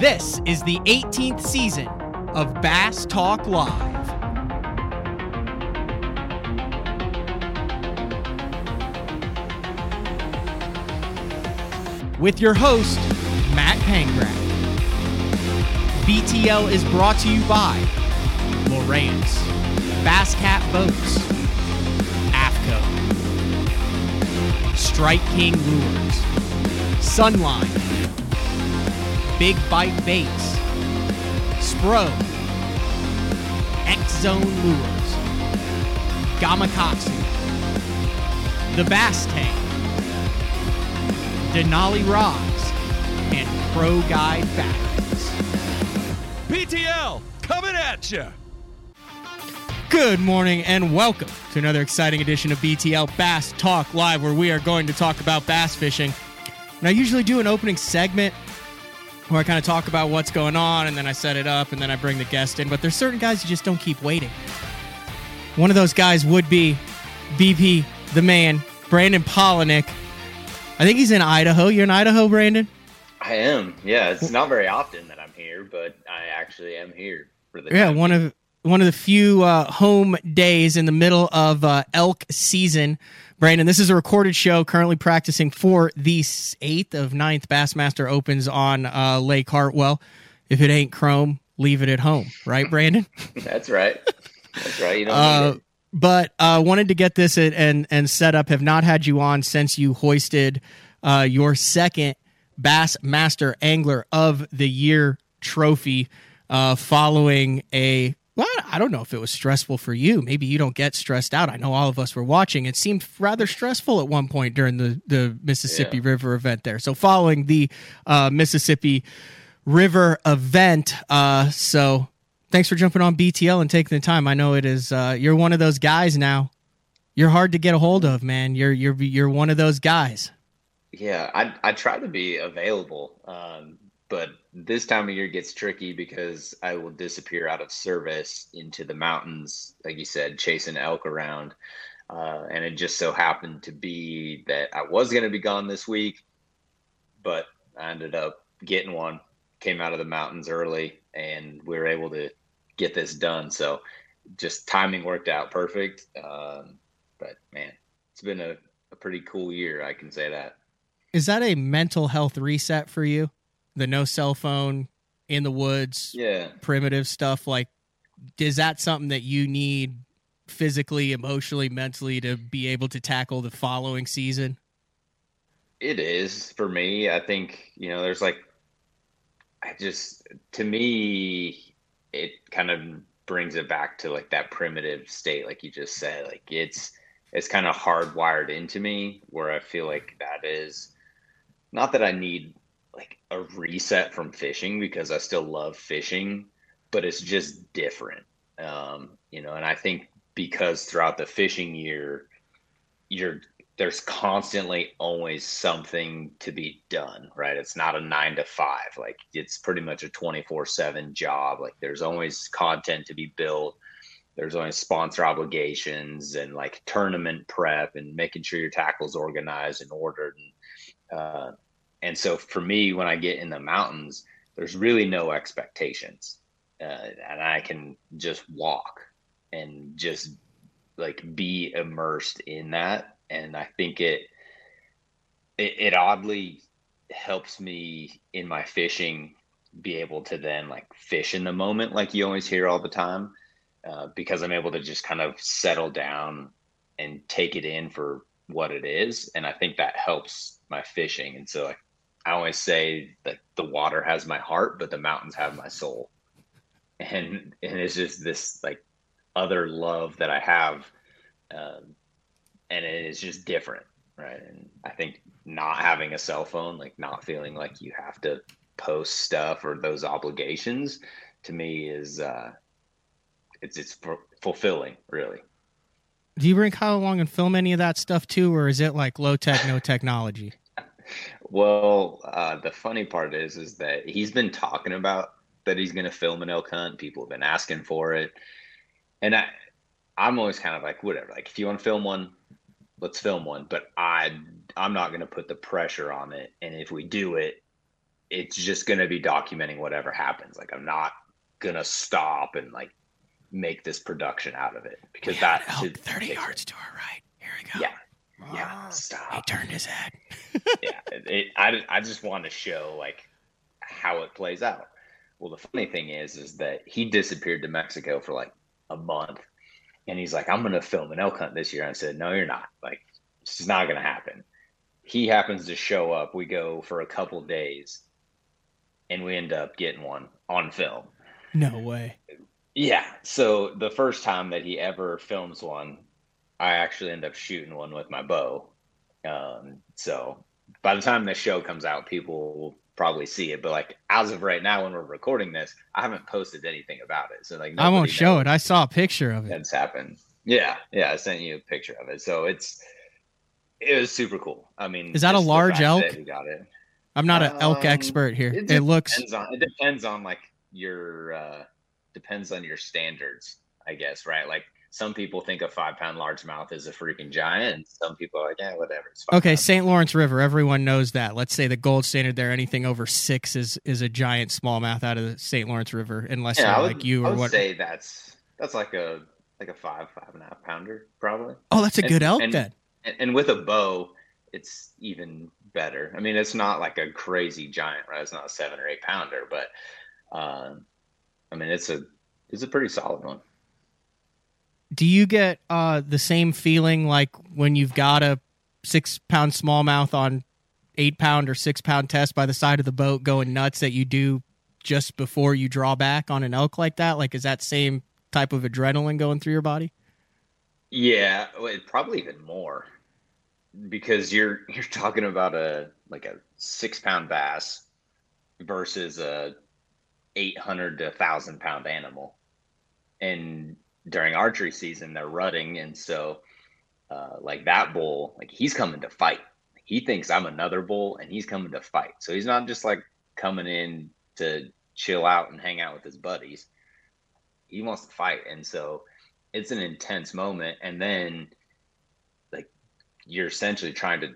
This is the 18th season of Bass Talk Live. With your host, Matt Pangrac. BTL is brought to you by Lowrance, Bass Cat Boats, AFCO, Strike King Lures, Sunline, Big Bite Baits, Spro, X Zone Lures, Gamakatsu, The Bass Tank, Denali Rods, and Pro Guide Batteries. BTL coming at you. Good morning and welcome to another exciting edition of BTL Bass Talk Live, where we are going to talk about bass fishing. And I usually do an opening segment where I kind of talk about what's going on and then I set it up and then I bring the guest in. But there's certain guys you just don't keep waiting. One of those guys would be VP, the man, Brandon Palaniuk. I think he's in Idaho. You're in Idaho, Brandon? I am. Yeah, it's not very often that I'm here, but I actually am here for the Yeah, one of one of the few uh, home days in the middle of uh, elk season. Brandon, this is a recorded show. Currently practicing for the eighth of 9th Bassmaster Opens on uh, Lake Hartwell. If it ain't chrome, leave it at home, right, Brandon? That's right. That's right. You don't Uh, but uh, wanted to get this and and, and set up. Have not had you on since you hoisted uh, your second Bassmaster Angler of the Year trophy, uh, following a. Well, I don't know if it was stressful for you. Maybe you don't get stressed out. I know all of us were watching. It seemed rather stressful at one point during the, the Mississippi Yeah. River event there. So, following the uh, Mississippi River event. Uh, so, thanks for jumping on BTL and taking the time. I know it is. Uh, you're one of those guys now. You're hard to get a hold of, man. You're you're you're one of those guys. Yeah, I I try to be available, um, but this time of year gets tricky because I will disappear out of service into the mountains, like you said, chasing elk around. Uh, and it just so happened to be that I was going to be gone this week, but I ended up getting one. Came out of the mountains early, and we were able to get this done. So, just timing worked out perfect. Um, but man, it's been a, a pretty cool year. I can say that. Is that a mental health reset for you? The no cell phone in the woods, Yeah. primitive stuff. Like, is that something that you need physically, emotionally, mentally to be able to tackle the following season? It is for me. I think, you know, there's like, I just, to me, it kind of brings it back to like that primitive state, like you just said. Like it's, it's kind of hardwired into me where I feel like that is not that I need like a reset from fishing because I still love fishing, but it's just different. Um, you know, and I think because throughout the fishing year, you're there's constantly always something to be done, right? It's not a nine to five. Like it's pretty much a 24 seven job. Like there's always content to be built. There's always sponsor obligations and like tournament prep and making sure your tackle's organized and ordered. And, uh, and so for me, when I get in the mountains, there's really no expectations. Uh, and I can just walk and just like be immersed in that and i think it it, it oddly helps me in my fishing be able to then like fish in the moment like you always hear all the time uh, because i'm able to just kind of settle down and take it in for what it is and i think that helps my fishing and so like, i always say that the water has my heart but the mountains have my soul and and it's just this like other love that I have, um, and it is just different, right? And I think not having a cell phone, like not feeling like you have to post stuff or those obligations, to me is uh, it's it's fu- fulfilling, really. Do you bring Kyle along and film any of that stuff too, or is it like low tech, no technology? Well, uh, the funny part is, is that he's been talking about that he's going to film an elk hunt. People have been asking for it, and I, I'm always kind of like, whatever. Like, if you want to film one, let's film one. But I, I'm not going to put the pressure on it. And if we do it, it's just going to be documenting whatever happens. Like I'm not going to stop and like make this production out of it because that should, 30 yards to our right. Here we go. Yeah. Yeah. Ah, stop. He turned his head. yeah. It, I, I just want to show like how it plays out. Well, the funny thing is, is that he disappeared to Mexico for like a month and he's like, I'm going to film an elk hunt this year. And I said, no, you're not like, it's not going to happen. He happens to show up. We go for a couple days and we end up getting one on film. No way. Yeah. So the first time that he ever films one, I actually end up shooting one with my bow. Um, so by the time this show comes out, people will probably see it. But like as of right now, when we're recording this, I haven't posted anything about it. So like I won't show it. I saw a picture of it. That's happened. Yeah, yeah. I sent you a picture of it. So it's it was super cool. I mean, is that a large elk? We got it. I'm not an elk um, expert here. It, it looks. On, it depends on like your uh depends on your standards, I guess, right? Like some people think a five pound largemouth is a freaking giant, and some people are like, yeah, whatever. okay, St. Lawrence River, everyone knows that. Let's say the gold standard there, anything over six is is a giant smallmouth out of the St. Lawrence River, unless yeah, would, like you or I would what. Say that's that's like a like a five five and a half pounder probably. Oh, that's a and, good elk and, then. And, and with a bow, it's even better. I mean, it's not like a crazy giant, right? It's not a seven or eight pounder, but uh, I mean, it's a it's a pretty solid one. Do you get uh, the same feeling like when you've got a six pound smallmouth on eight pound or six pound test by the side of the boat going nuts that you do just before you draw back on an elk like that? Like, is that same type of adrenaline going through your body? Yeah, probably even more because you're you're talking about a like a six pound bass versus a 800 to 1000 pound animal and during archery season they're rutting and so uh, like that bull like he's coming to fight he thinks i'm another bull and he's coming to fight so he's not just like coming in to chill out and hang out with his buddies he wants to fight and so it's an intense moment and then like you're essentially trying to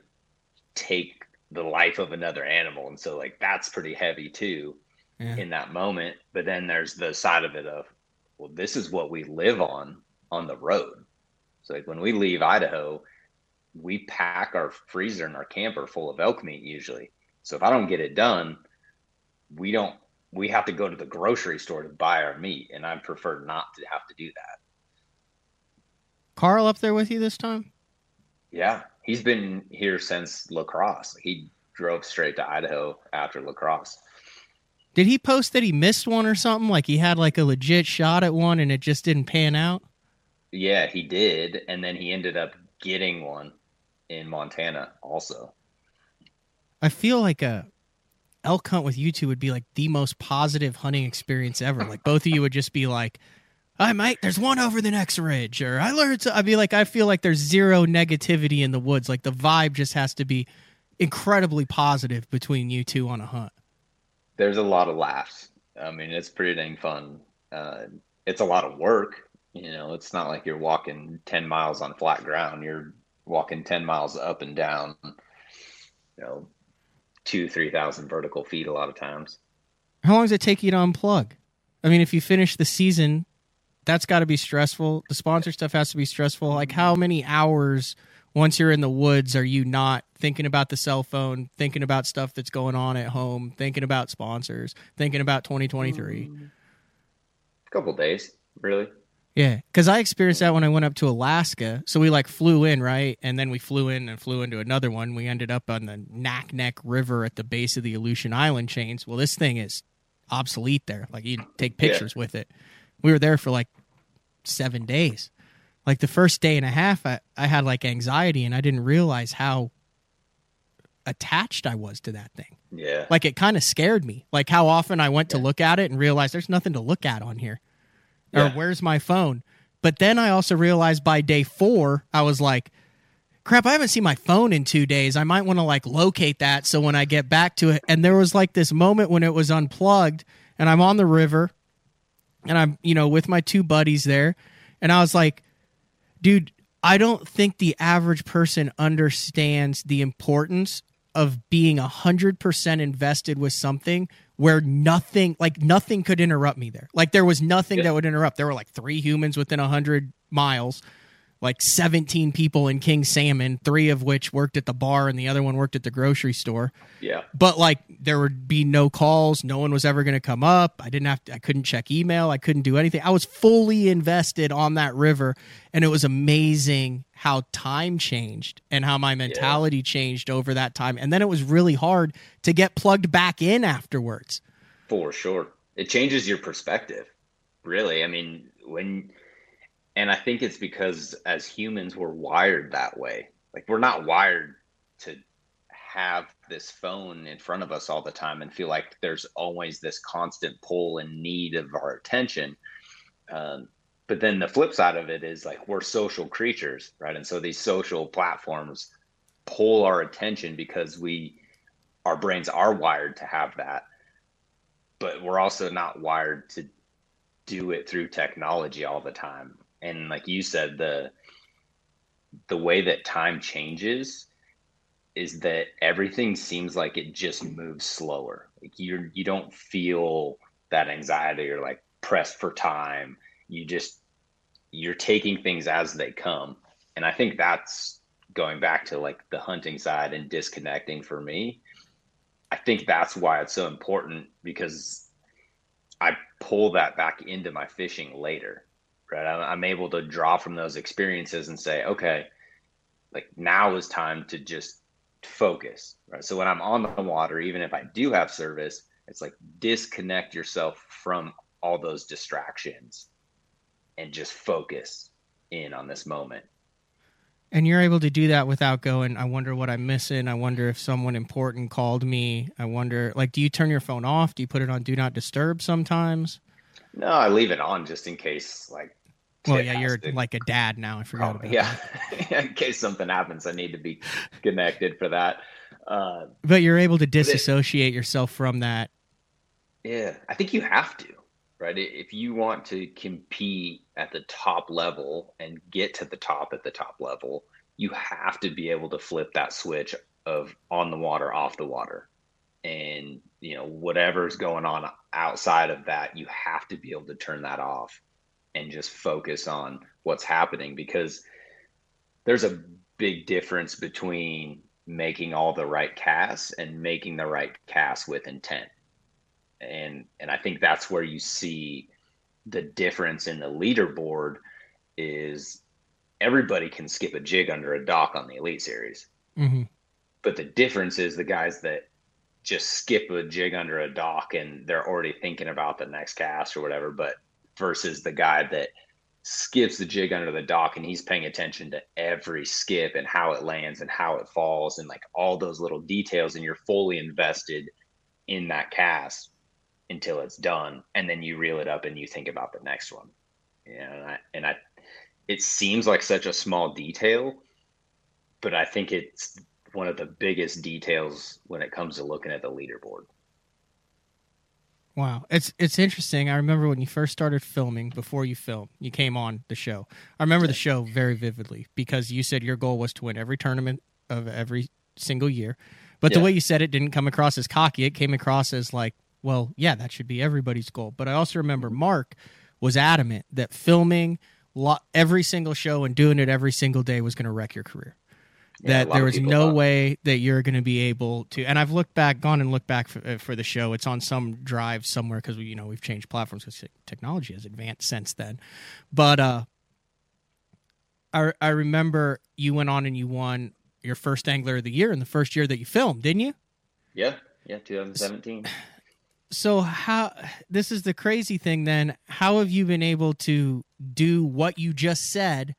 take the life of another animal and so like that's pretty heavy too yeah. in that moment. But then there's the side of it of, well, this is what we live on on the road. So like when we leave Idaho, we pack our freezer and our camper full of elk meat usually. So if I don't get it done, we don't we have to go to the grocery store to buy our meat and I prefer not to have to do that. Carl up there with you this time? Yeah, he's been here since La Crosse. He drove straight to Idaho after La Crosse. Did he post that he missed one or something? Like he had like a legit shot at one and it just didn't pan out? Yeah, he did. And then he ended up getting one in Montana also. I feel like a elk hunt with you two would be like the most positive hunting experience ever. Like both of you would just be like, "Hi, mate, there's one over the next ridge," or "I learned." To, I'd be like, I feel like there's zero negativity in the woods. Like the vibe just has to be incredibly positive between you two on a hunt there's a lot of laughs. I mean, it's pretty dang fun. Uh, it's a lot of work. You know, it's not like you're walking 10 miles on flat ground. You're walking 10 miles up and down, you know, two, 3,000 vertical feet a lot of times. How long does it take you to unplug? I mean, if you finish the season, that's got to be stressful. The sponsor stuff has to be stressful. Like, how many hours once you're in the woods are you not thinking about the cell phone, thinking about stuff that's going on at home, thinking about sponsors, thinking about 2023? Mm. A couple days, really. Yeah, because I experienced that when I went up to Alaska. So we like flew in, right? And then we flew in and flew into another one. We ended up on the Naknek River at the base of the Aleutian Island chains. Well, this thing is obsolete there. Like you take pictures yeah. with it. We were there for like seven days. Like the first day and a half, I, I had like anxiety and I didn't realize how attached I was to that thing. Yeah. Like it kind of scared me. Like how often I went yeah. to look at it and realized there's nothing to look at on here. Yeah. Or where's my phone? But then I also realized by day four, I was like, crap, I haven't seen my phone in two days. I might want to like locate that so when I get back to it. And there was like this moment when it was unplugged and I'm on the river and I'm, you know, with my two buddies there. And I was like, dude, I don't think the average person understands the importance of being 100% invested with something where nothing like nothing could interrupt me there. Like there was nothing Yeah. that would interrupt. There were like 3 humans within 100 miles like 17 people in King Salmon, three of which worked at the bar and the other one worked at the grocery store. Yeah. But like there would be no calls, no one was ever going to come up. I didn't have to, I couldn't check email, I couldn't do anything. I was fully invested on that river and it was amazing how time changed and how my mentality changed over that time. And then it was really hard to get plugged back in afterwards. For sure. It changes your perspective, really. I mean, when, and I think it's because as humans, we're wired that way. Like, we're not wired to have this phone in front of us all the time and feel like there's always this constant pull and need of our attention. Um, but then the flip side of it is like we're social creatures, right? And so these social platforms pull our attention because we, our brains are wired to have that but we're also not wired to do it through technology all the time. And like you said the the way that time changes is that everything seems like it just moves slower. Like you're you don't feel that anxiety or like pressed for time you just you're taking things as they come and i think that's going back to like the hunting side and disconnecting for me I think that's why it's so important because I pull that back into my fishing later, right? I'm, I'm able to draw from those experiences and say, okay, like now is time to just focus, right? So when I'm on the water, even if I do have service, it's like disconnect yourself from all those distractions and just focus in on this moment. And you're able to do that without going, I wonder what I'm missing. I wonder if someone important called me. I wonder, like, do you turn your phone off? Do you put it on do not disturb sometimes? No, I leave it on just in case, like, Well, yeah, you're to- like a dad now. I forgot Oh, about yeah. that. in case something happens, I need to be connected for that. Uh, But you're able to disassociate yourself from that. yeah, I think you have to, right? If you want to compete at the top level and get to the top at the top level, you have to be able to flip that switch of on the water, off the water. And, you know, whatever's going on outside of that, you have to be able to turn that off and just focus on what's happening because there's a big difference between making all the right casts and making the right cast with intent and and i think that's where you see the difference in the leaderboard is everybody can skip a jig under a dock on the elite series. Hmm but the difference is the guys that just skip a jig under a dock and they're already thinking about the next cast or whatever but versus the guy that skips the jig under the dock and he's paying attention to every skip and how it lands and how it falls and like all those little details and you're fully invested in that cast until it's done and then you reel it up and you think about the next one you know, and I, and I it seems like such a small detail but i think it's one of the biggest details when it comes to looking at the leaderboard Wow, it's it's interesting. I remember when you first started filming. Before you filmed, you came on the show. I remember the show very vividly because you said your goal was to win every tournament of every single year. But the way you said it didn't come across as cocky. It came across as like, well, yeah, that should be everybody's goal. But I also remember Mark was adamant that filming lo- every single show and doing it every single day was going to wreck your career. Yeah, that there was no way that you're going to be able to. And I've looked back, gone and looked back for, uh, for the show. It's on some drive somewhere because we, you know, we've changed platforms because technology has advanced since then. But uh, I I remember you went on and you won your first angler of the year in the first year that you filmed, didn't you? yeah yeah 2017 so how this is the crazy thing then. How have you been able to do what you just said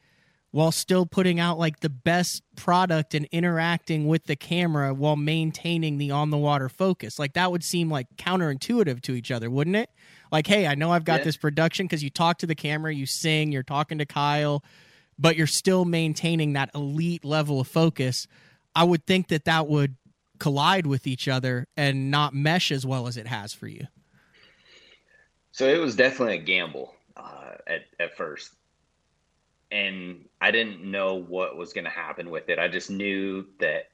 while still putting out like the best product and interacting with the camera while maintaining the on the water focus? Like that would seem like counterintuitive to each other wouldn't it? Like hey i know i've got Yeah. this production because you talk to the camera you sing you're talking to kyle but you're still maintaining that elite level of focus. I would think that that would collide with each other and not mesh as well as it has for you. So it was definitely a gamble uh, at at first, and I didn't know what was going to happen with it. I just knew that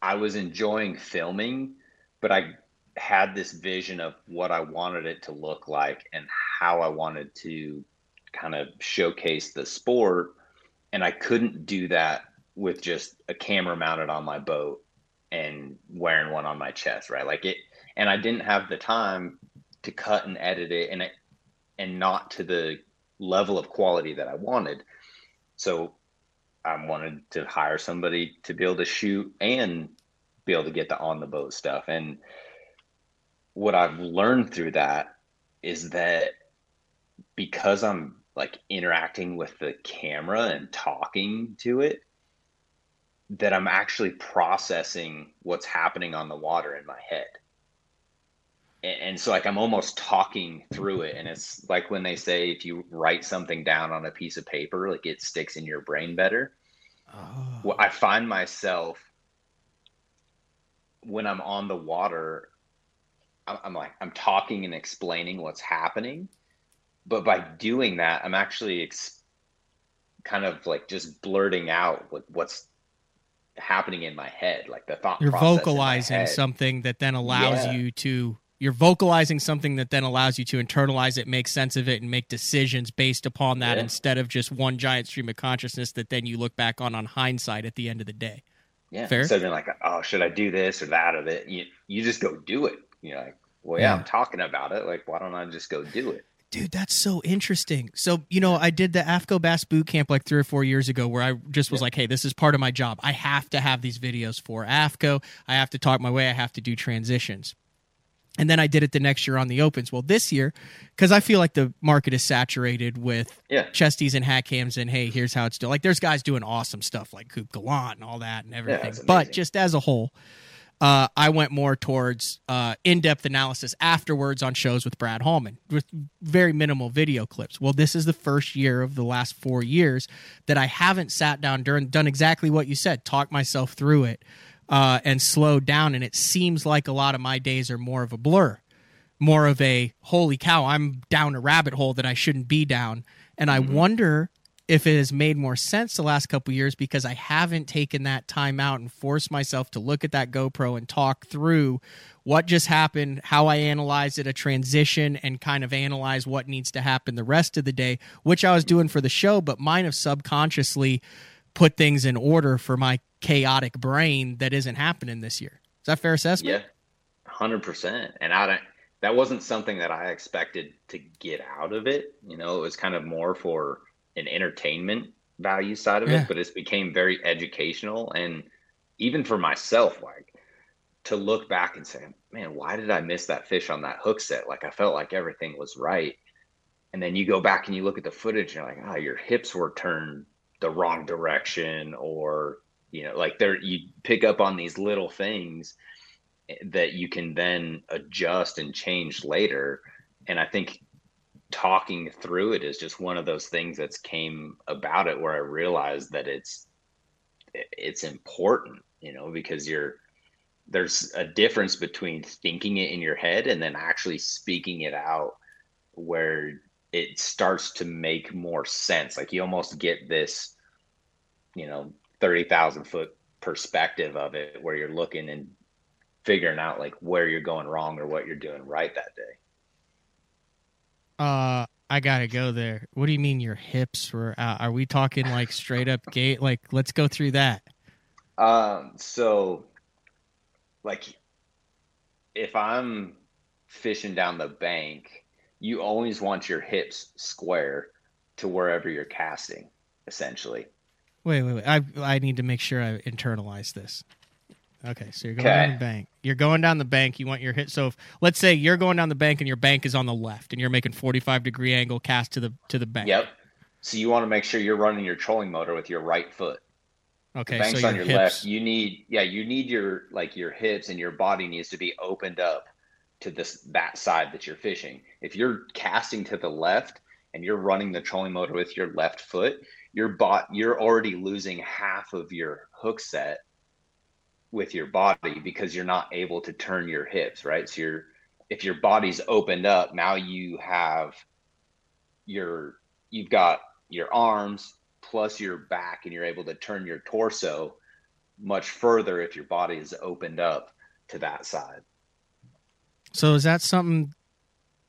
I was enjoying filming, but I had this vision of what I wanted it to look like and how I wanted to kind of showcase the sport. And I couldn't do that with just a camera mounted on my boat and wearing one on my chest, right? Like it, and I didn't have the time to cut and edit it and it, and not to the level of quality that I wanted. So I wanted to hire somebody to be able to shoot and be able to get the on the boat stuff. And what I've learned through that is that because I'm like interacting with the camera and talking to it, that I'm actually processing what's happening on the water in my head. And, and, so like I'm almost talking through it. And it's like when they say if you write something down on a piece of paper, like it sticks in your brain better. Oh. Well, I find myself when I'm on the water, I'm like I'm talking and explaining what's happening, but by doing that, I'm actually ex- kind of like just blurting out what, what's happening in my head, like the thought. You're vocalizing something that then allows yeah. you to. You're vocalizing something that then allows you to internalize it, make sense of it, and make decisions based upon that yeah. instead of just one giant stream of consciousness that then you look back on on hindsight at the end of the day. Yeah. Fair? Instead of being like, oh, should I do this or that or that? You, you just go do it. You're like, well, yeah, yeah, I'm talking about it. Like, why don't I just go do it? Dude, that's so interesting. So, you know, I did the AFCO Bass boot camp like three or four years ago where I just was yeah. like, hey, this is part of my job. I have to have these videos for AFCO. I have to talk my way. I have to do transitions. And then I did it the next year on the opens. Well, this year, because I feel like the market is saturated with yeah. chesties and hat cams, and hey, here's how it's done. Like, there's guys doing awesome stuff like Coop Gallant and all that and everything. Yeah, but just as a whole, uh, I went more towards uh, in-depth analysis afterwards on shows with Brad Hallman with very minimal video clips. Well, this is the first year of the last four years that I haven't sat down during done exactly what you said, talk myself through it, uh, and slowed down. And it seems like a lot of my days are more of a blur, more of a holy cow, I'm down a rabbit hole that I shouldn't be down. And I mm-hmm. wonder if it has made more sense the last couple years because I haven't taken that time out and forced myself to look at that GoPro and talk through what just happened, how I analyzed it, a transition, and kind of analyze what needs to happen the rest of the day, which I was doing for the show, but mine have subconsciously put things in order for my chaotic brain that isn't happening this year. Is that fair assessment? Yeah, hundred percent. And I don't. That wasn't something that I expected to get out of it. You know, it was kind of more for an entertainment value side of yeah. it, but it's became very educational and even for myself, like to look back and say, man, why did I miss that fish on that hook set? Like I felt like everything was right. And then you go back and you look at the footage and you're like, oh, your hips were turned the wrong direction or you know like there you pick up on these little things eh, that you can then adjust and change later and i think talking through it is just one of those things that's came about it where I realized that it's it's important, you know, because you're there's a difference between thinking it in your head and then actually speaking it out where it starts to make more sense. Like you almost get this, you know, 30,000 foot perspective of it where you're looking and figuring out like where you're going wrong or what you're doing right that day. Uh, I gotta go there. What do you mean your hips were out? Are we talking like straight up gait? Like, let's go through that. Um, so like if I'm fishing down the bank, you always want your hips square to wherever you're casting, essentially. Wait, wait, wait. I I need to make sure I internalize this. Okay, so you're going okay. down the bank. You're going down the bank. You want your hit. So if, let's say you're going down the bank and your bank is on the left, and you're making 45 degree angle cast to the to the bank. Yep. So you want to make sure you're running your trolling motor with your right foot. Okay. The bank's so on your hips. left. You need yeah. You need your like your hips and your body needs to be opened up to this that side that you're fishing. If you're casting to the left and you're running the trolling motor with your left foot, your bot you're already losing half of your hook set with your body because you're not able to turn your hips, right? So you're if your body's opened up, now you have your you've got your arms plus your back and you're able to turn your torso much further if your body is opened up to that side. So is that something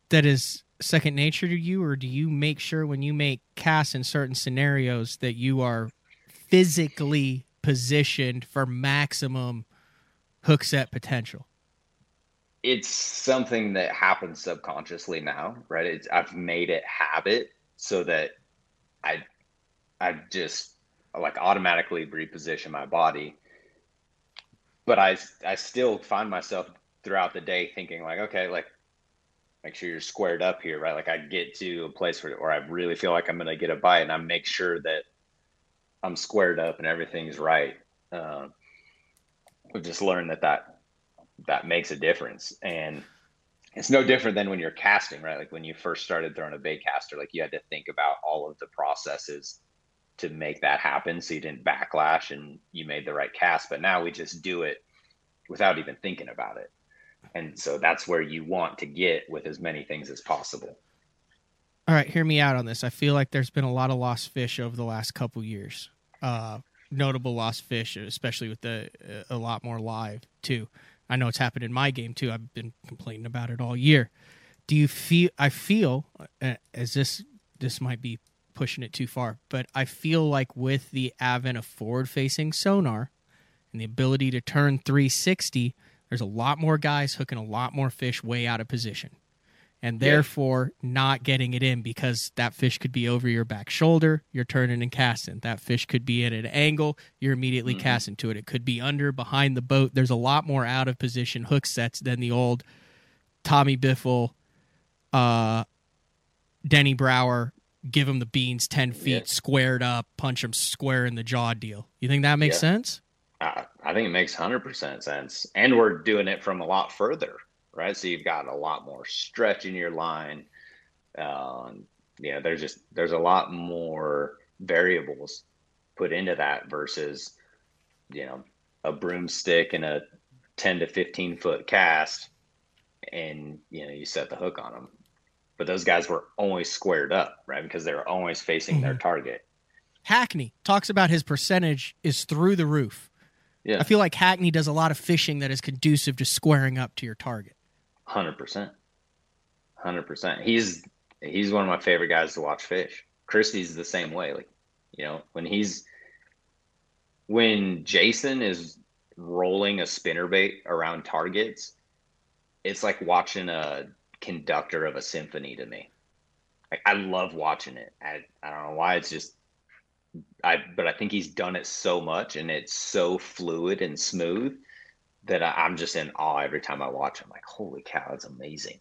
that is second nature to you, or do you make sure when you make casts in certain scenarios that you are physically positioned for maximum hook set potential? It's something that happens subconsciously now, right? It's, I've made it habit so that I I just like automatically reposition my body. But I I still find myself throughout the day thinking like, okay, like make sure you're squared up here, right? Like I get to a place where, where I really feel like I'm going to get a bite and I make sure that I'm squared up and everything's right. Uh, we've just learned that that, that makes a difference. And it's no different than when you're casting, right? Like when you first started throwing a bait caster, like you had to think about all of the processes to make that happen. So you didn't backlash and you made the right cast, but now we just do it without even thinking about it. And so that's where you want to get with as many things as possible. All right, hear me out on this. I feel like there's been a lot of lost fish over the last couple years. Uh, notable lost fish, especially with the uh, a lot more live too. I know it's happened in my game too. I've been complaining about it all year. Do you feel? I feel uh, as this this might be pushing it too far, but I feel like with the advent of forward facing sonar and the ability to turn 360, there's a lot more guys hooking a lot more fish way out of position and therefore yeah. not getting it in because that fish could be over your back shoulder, you're turning and casting. That fish could be at an angle, you're immediately mm-hmm. casting to it. It could be under, behind the boat. There's a lot more out of position hook sets than the old Tommy Biffle, uh, Denny Brauer, give him the beans 10 feet yeah. squared up, punch him square in the jaw deal. You think that makes yeah. sense? I, I think it makes 100% sense. And we're doing it from a lot further, right? So you've got a lot more stretch in your line. Um, you know, there's just, there's a lot more variables put into that versus, you know, a broomstick and a 10 to 15 foot cast and, you know, you set the hook on them. But those guys were always squared up, right? Because they were always facing mm-hmm. their target. Hackney talks about his percentage is through the roof. Yeah. I feel like Hackney does a lot of fishing that is conducive to squaring up to your target. Hundred percent. Hundred percent. He's he's one of my favorite guys to watch fish. Christie's the same way. Like, you know, when he's when Jason is rolling a spinner bait around targets, it's like watching a conductor of a symphony to me. Like I love watching it. I I don't know why. It's just I but I think he's done it so much and it's so fluid and smooth that I, am just in awe every time I watch him. Like, holy cow, it's amazing.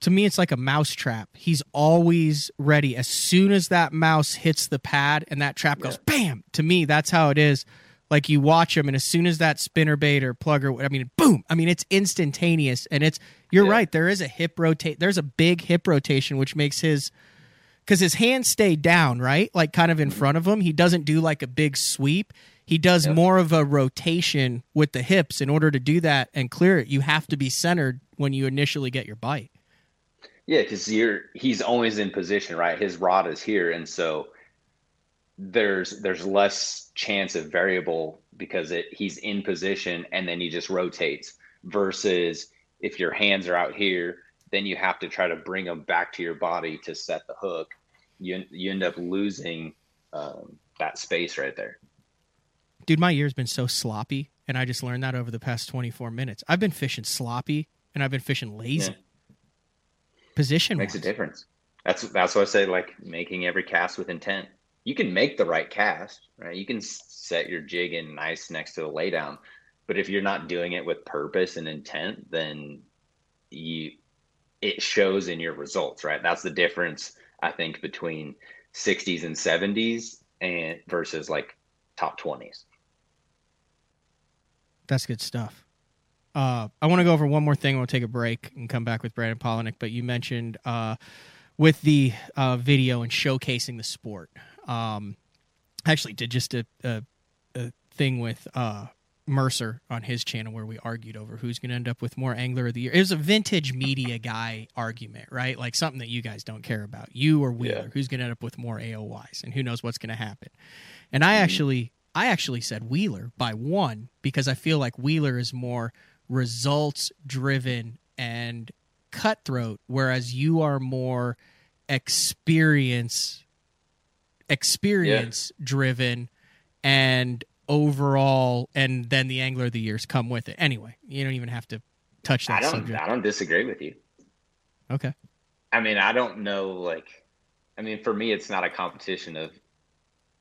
To me, it's like a mouse trap. He's always ready. As soon as that mouse hits the pad and that trap goes yeah. bam, to me, that's how it is. Like you watch him, and as soon as that spinner bait or plugger, I mean, boom! I mean, it's instantaneous, and it's. You're yeah. right. There is a hip rotate. There's a big hip rotation, which makes his because his hands stay down, right? Like kind of in mm-hmm. front of him. He doesn't do like a big sweep. He does yep. more of a rotation with the hips. In order to do that and clear it, you have to be centered when you initially get your bite. Yeah, because you're he's always in position, right? His rod is here, and so there's there's less chance of variable because it he's in position and then he just rotates versus if your hands are out here then you have to try to bring them back to your body to set the hook. You you end up losing um, that space right there. Dude, my year's been so sloppy, and I just learned that over the past 24 minutes. I've been fishing sloppy, and I've been fishing lazy. Yeah. Position makes a difference. That's that's what I say. Like making every cast with intent. You can make the right cast, right? You can set your jig in nice next to the laydown, but if you're not doing it with purpose and intent, then you it shows in your results, right? That's the difference I think between 60s and 70s and versus like top 20s. That's good stuff. Uh, I want to go over one more thing. We'll take a break and come back with Brandon Palaniuk. But you mentioned uh, with the uh, video and showcasing the sport. Um, actually, did just a, a, a thing with uh, Mercer on his channel where we argued over who's going to end up with more angler of the year. It was a vintage media guy argument, right? Like something that you guys don't care about. You or Wheeler, yeah. who's going to end up with more AOYs and who knows what's going to happen. And I mm-hmm. actually I actually said Wheeler by one because I feel like Wheeler is more results driven and cutthroat, whereas you are more experience experience yeah. driven and overall and then the angler of the years come with it. Anyway, you don't even have to touch that I don't subject. I don't disagree with you. Okay. I mean, I don't know like I mean, for me it's not a competition of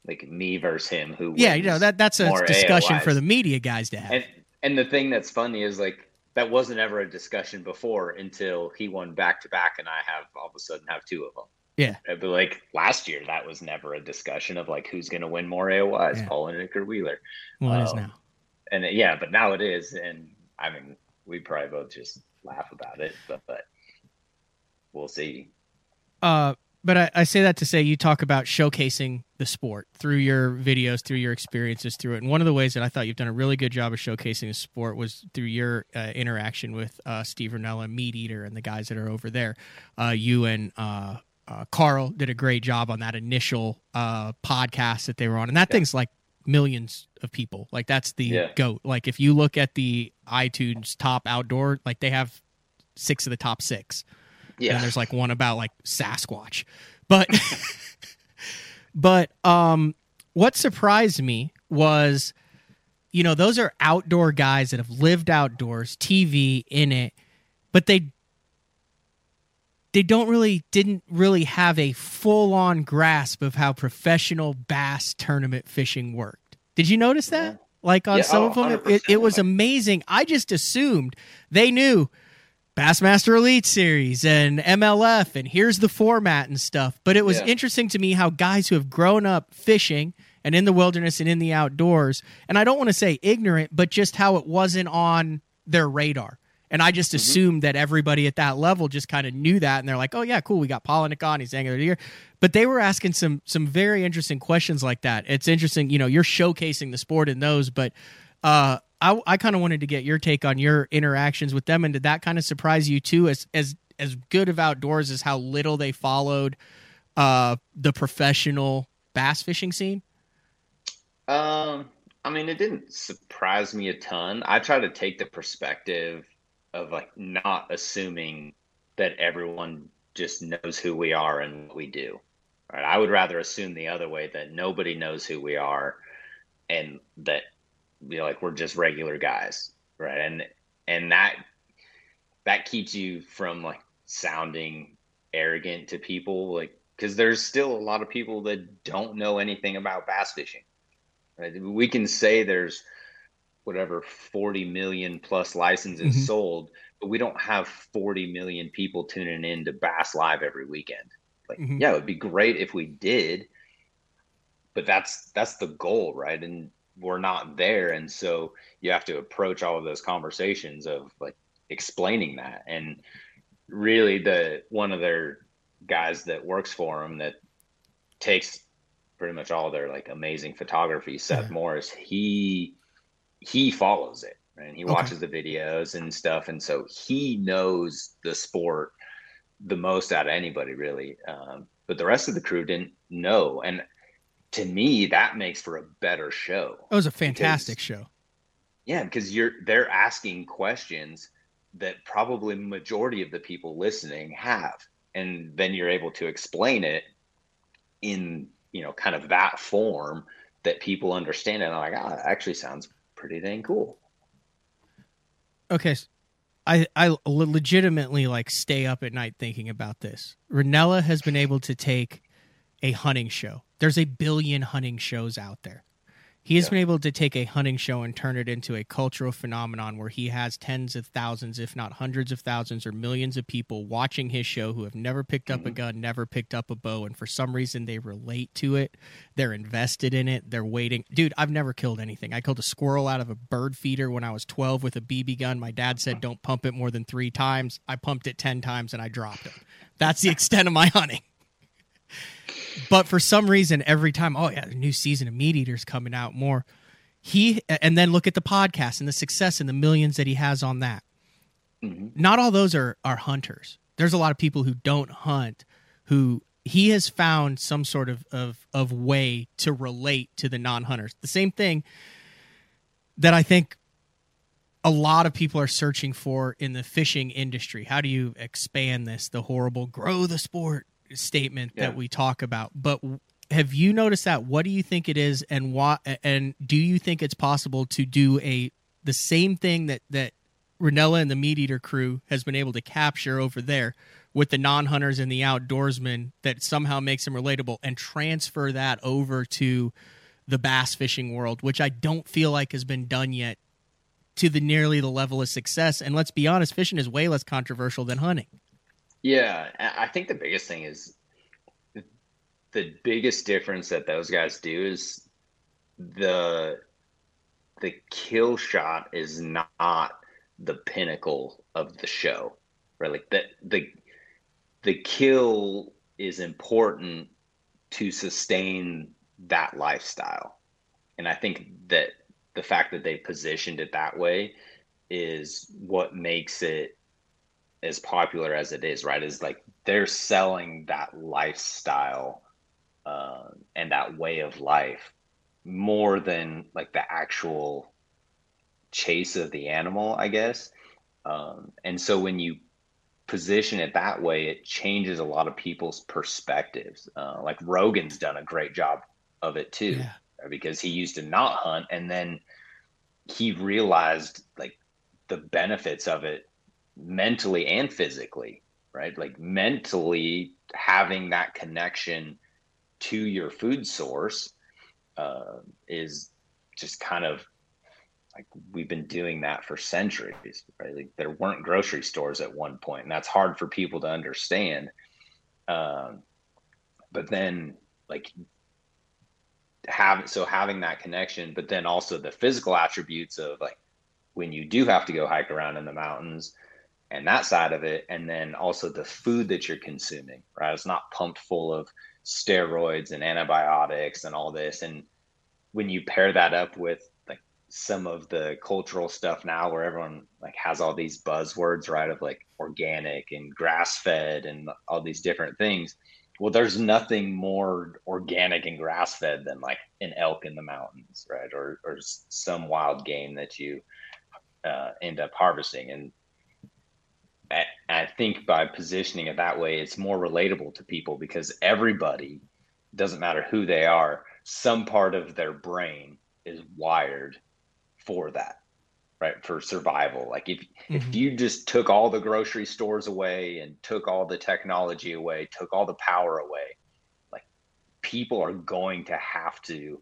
like me versus him who Yeah, you know, that that's a discussion for the media guys to have. And and the thing that's funny is like that wasn't ever a discussion before until he won back to back and I have all of a sudden have two of them. Yeah. But like last year, that was never a discussion of like who's going to win more AOYs, yeah. Palaniuk or Wheeler. Well, um, it is um, now. And it, yeah, but now it is. And I mean, we probably both just laugh about it, but, but we'll see. Uh, but I, I, say that to say you talk about showcasing the sport through your videos, through your experiences through it. And one of the ways that I thought you've done a really good job of showcasing the sport was through your uh, interaction with uh, Steve Rinella, Meat Eater, and the guys that are over there. Uh, you and uh, uh, Carl did a great job on that initial uh, podcast that they were on, and that yeah. thing's like millions of people. Like that's the yeah. goat. Like if you look at the iTunes top outdoor, like they have six of the top six. Yeah, and there's like one about like Sasquatch, but but um, what surprised me was, you know, those are outdoor guys that have lived outdoors, TV in it, but they they don't really didn't really have a full on grasp of how professional bass tournament fishing worked. Did you notice that? Like on yeah, some oh, of them, it, it, was amazing. I just assumed they knew Bassmaster Elite Series and MLF and here's the format and stuff. But it was yeah. interesting to me how guys who have grown up fishing and in the wilderness and in the outdoors, and I don't want to say ignorant, but just how it wasn't on their radar. And I just mm-hmm. assumed that everybody at that level just kind of knew that, and they're like, "Oh yeah, cool, we got Palaniuk on, he's angler of the year." But they were asking some some very interesting questions like that. It's interesting, you know, you're showcasing the sport in those, but uh, I I kind of wanted to get your take on your interactions with them, and did that kind of surprise you too? As as as good of outdoors as how little they followed uh, the professional bass fishing scene. Um, I mean, it didn't surprise me a ton. I try to take the perspective of like not assuming that everyone just knows who we are and what we do. Right. I would rather assume the other way that nobody knows who we are and that you know like we're just regular guys. Right. And and that that keeps you from like sounding arrogant to people like because there's still a lot of people that don't know anything about bass fishing. Right? We can say there's whatever 40 million plus licenses mm-hmm. sold, but we don't have 40 million people tuning in to Bass Live every weekend. Like, mm-hmm. yeah, it would be great if we did, but that's that's the goal, right? And we're not there, and so you have to approach all of those conversations of like explaining that. And really, the one of their guys that works for them that takes pretty much all their like amazing photography, Seth yeah. Morris, he he follows it and he watches the videos and stuff. And so he knows the sport the most out of anybody really. Um, but the rest of the crew didn't know. And to me that makes for a better show it was a fantastic because, show yeah because you're they're asking questions that probably majority of the people listening have and then you're able to explain it in you know kind of that form that people understand and I'm like oh, that actually sounds pretty dang cool. Okay, I I legitimately like stay up at night thinking about this. Rinella has been able to take a hunting show. There's a billion hunting shows out there. He has yeah. been able to take a hunting show and turn it into a cultural phenomenon where he has tens of thousands, if not hundreds of thousands or millions of people watching his show who have never picked up mm-hmm. a gun, never picked up a bow, and for some reason they relate to it. They're invested in it. They're waiting. Dude, I've never killed anything. I killed a squirrel out of a bird feeder when I was 12 with a BB gun. My dad said, don't pump it more than three times. I pumped it 10 times and I dropped it. That's the extent of my hunting but for some reason, every time, oh yeah, the new season of Meat Eaters coming out more. He and then look at the podcast and the success and the millions that he has on that. Mm-hmm. Not all those are are hunters. There's a lot of people who don't hunt who he has found some sort of, of, of way to relate to the non hunters. The same thing that I think a lot of people are searching for in the fishing industry. How do you expand this? The horrible grow the sport statement yeah. that we talk about. But have you noticed that? What do you think it is, and why? And do you think it's possible to do a the same thing that that Rinella and the Meat Eater crew has been able to capture over there with the non-hunters and the outdoorsmen that somehow makes them relatable, and transfer that over to the bass fishing world, which I don't feel like has been done yet to the nearly the level of success. And let's be honest, fishing is way less controversial than hunting. Yeah, I think the biggest thing is the biggest difference that those guys do is the the kill shot is not the pinnacle of the show, right? Like that the the kill is important to sustain that lifestyle. And I think that the fact that they positioned it that way is what makes it as popular as it is, right? Is like they're selling that lifestyle uh, and that way of life more than like the actual chase of the animal, I guess. Um, and so when you position it that way, it changes a lot of people's perspectives. Uh, like Rogan's done a great job of it too, yeah. because he used to not hunt and then he realized like the benefits of it mentally and physically, right? Like mentally having that connection to your food source uh, is just kind of like we've been doing that for centuries, right? Like there weren't grocery stores at one point, and that's hard for people to understand. Um, but then, like have so having that connection, but then also the physical attributes of like when you do have to go hike around in the mountains and that side of it, and then also the food that you're consuming, right? It's not pumped full of steroids and antibiotics and all this. And when you pair that up with like some of the cultural stuff now where everyone like has all these buzzwords, right? Of like organic and grass fed and all these different things. Well, there's nothing more organic and grass fed than like an elk in the mountains, right? Or, or some wild game that you uh, end up harvesting. And I think by positioning it that way, it's more relatable to people because everybody, doesn't matter who they are, some part of their brain is wired for that, right? For survival. Like if mm-hmm. if you just took all the grocery stores away and took all the technology away, took all the power away, like people are going to have to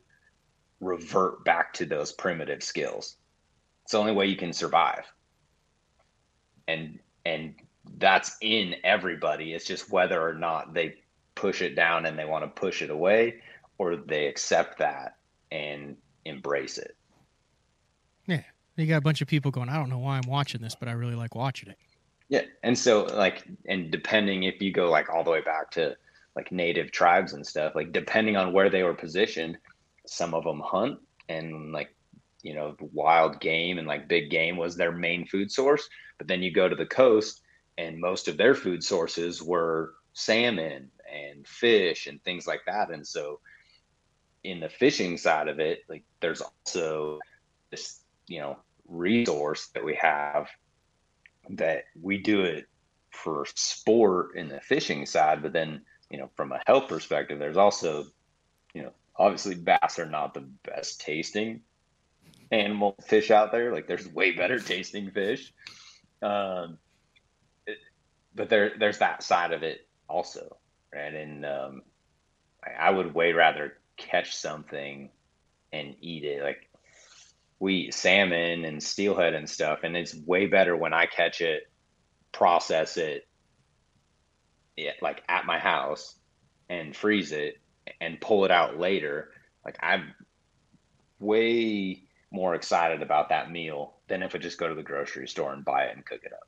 revert back to those primitive skills. It's the only way you can survive. And and that's in everybody. It's just whether or not they push it down and they want to push it away or they accept that and embrace it. Yeah. You got a bunch of people going, I don't know why I'm watching this, but I really like watching it. Yeah. And so like and depending if you go like all the way back to like native tribes and stuff, like depending on where they were positioned, some of them hunt and like you know wild game and like big game was their main food source but then you go to the coast and most of their food sources were salmon and fish and things like that. And so in the fishing side of it, like there's also this, you know, resource that we have that we do it for sport in the fishing side, but then, you know, from a health perspective, there's also, you know, obviously bass are not the best tasting animal fish out there. Like there's way better tasting fish. Um, but there there's that side of it also, right? And um, I would way rather catch something and eat it. Like we eat salmon and steelhead and stuff, and it's way better when I catch it, process it, yeah, like at my house, and freeze it and pull it out later. Like I'm way more excited about that meal than if I just go to the grocery store and buy it and cook it up.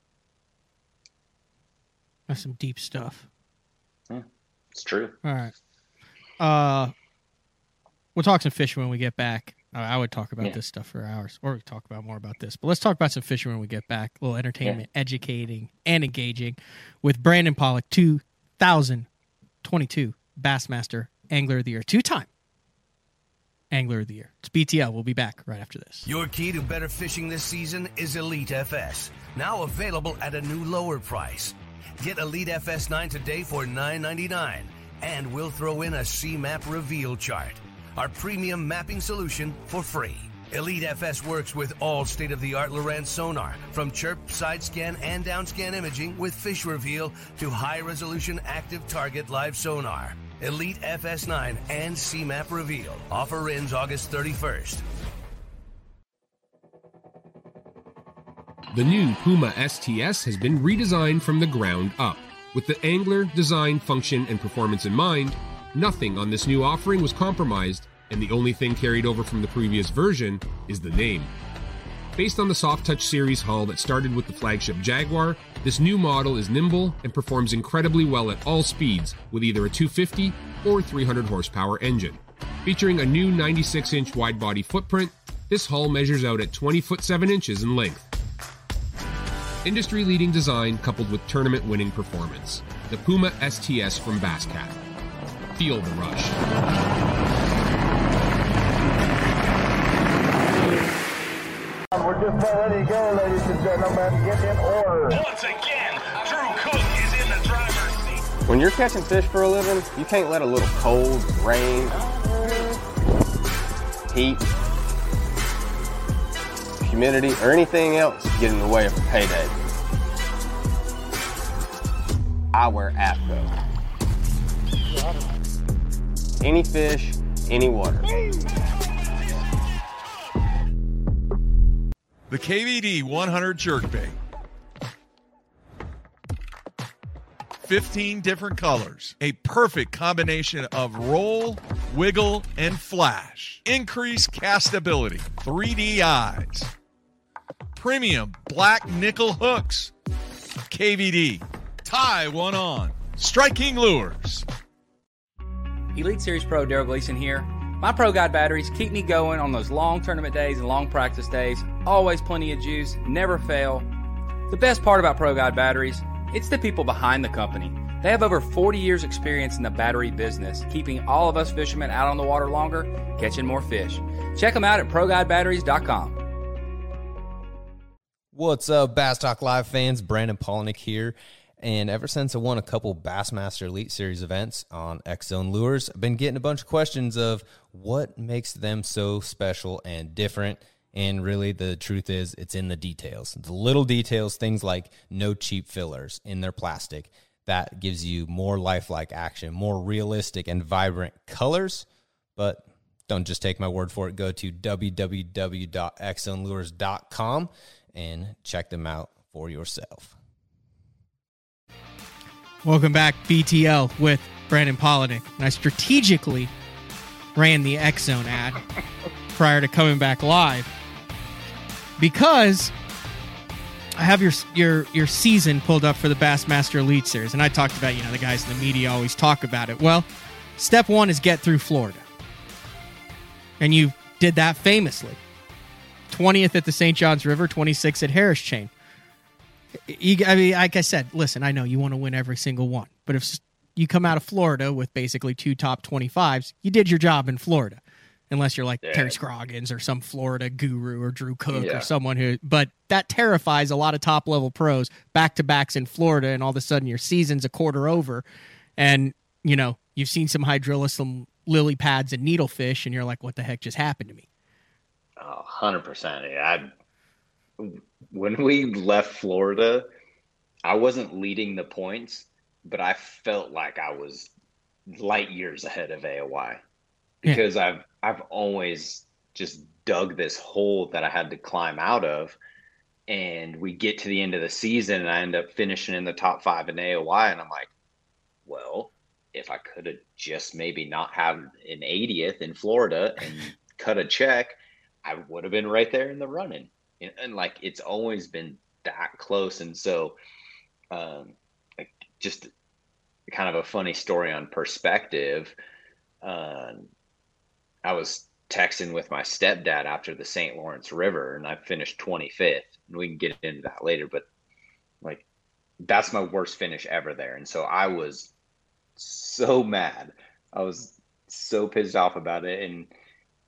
That's some deep stuff. Yeah, it's true. All right. Uh, we'll talk some fishing when we get back. Uh, I would talk about yeah. this stuff for hours, or we talk about more about this. But let's talk about some fishing when we get back. A little entertainment, yeah. educating, and engaging with Brandon Palaniuk, 2022 Bassmaster Angler of the Year, two time Angler of the Year. It's BTL. We'll be back right after this. Your key to better fishing this season is Elite FS, now available at a new lower price. Get Elite FS9 today for $9.99, and we'll throw in a C-Map reveal chart, our premium mapping solution for free. Elite FS works with all state-of-the-art Lowrance sonar, from chirp, side scan, and down scan imaging with fish reveal to high-resolution active target live sonar. Elite FS9 and C-Map reveal. Offer ends August 31st. The new Puma STS has been redesigned from the ground up. With the angler, design, function, and performance in mind, nothing on this new offering was compromised, and the only thing carried over from the previous version is the name. Based on the Soft Touch series hull that started with the flagship Jaguar, this new model is nimble and performs incredibly well at all speeds with either a 250 or 300 horsepower engine. Featuring a new 96 inch wide body footprint, this hull measures out at 20 foot 7 inches in length. Industry leading design coupled with tournament winning performance. The Puma STS from Basscat. Feel the rush. We're just about ready to go, ladies and gentlemen. Get in order. Once again, Drew Cook is in the driver's seat. When you're catching fish for a living, you can't let a little cold, rain, heat, humidity, or anything else get in the way of a payday. I wear AFTCO. Any fish, any water. The KVD 100 jerkbait. 15 different colors. A perfect combination of roll, wiggle, and flash. Increased castability. 3D eyes. Premium black nickel hooks. KVD. Tie one on. Striking lures. Elite Series Pro Darold Gleason here. My Pro Guide batteries keep me going on those long tournament days and long practice days. Always plenty of juice, never fail. The best part about Pro Guide batteries, it's the people behind the company. They have over 40 years experience in the battery business, keeping all of us fishermen out on the water longer, catching more fish. Check them out at ProGuideBatteries.com. What's up, Bass Talk Live fans? Brandon Palaniuk here. And ever since I won a couple Bassmaster Elite Series events on X Zone Lures, I've been getting a bunch of questions of what makes them so special and different. And really, the truth is, it's in the details. The little details, things like no cheap fillers in their plastic, that gives you more lifelike action, more realistic and vibrant colors. But don't just take my word for it. Go to www.xzonelures.com and check them out for yourself. Welcome back, BTL with Brandon Palaniuk. And I strategically ran the X Zone ad prior to coming back live because I have your your your season pulled up for the Bassmaster Elite Series, and I talked about you know the guys in the media always talk about it. Well, step one is get through Florida, and you did that famously. Twentieth at the St. Johns River, twenty sixth at Harris Chain. You, I mean, like I said, listen, I know you want to win every single one, but if you come out of Florida with basically two top 25s, you did your job in Florida. Unless you're like Yeah. Terry Scroggins or some Florida guru or Drew Cook Yeah. or someone who, but that terrifies a lot of top level pros back to backs in Florida, and all of a sudden your season's a quarter over, and you know you've seen some hydrilla, some lily pads, and needlefish, and you're like, what the heck just happened to me? Oh, 100%. Yeah, I, when we left Florida, I wasn't leading the points, but I felt like I was light years ahead of AOY because I've I've always just dug this hole that I had to climb out of. And we get to the end of the season and I end up finishing in the top five in AOY. And I'm like, well, if I could have just maybe not have an 80th in Florida and cut a check, I would have been right there in the running. And, and like it's always been that close. And so, um, like just kind of a funny story on perspective. Um, I was texting with my stepdad after the St. Lawrence River, and I finished 25th. And we can get into that later, but like that's my worst finish ever there. And so I was so mad. I was so pissed off about it. And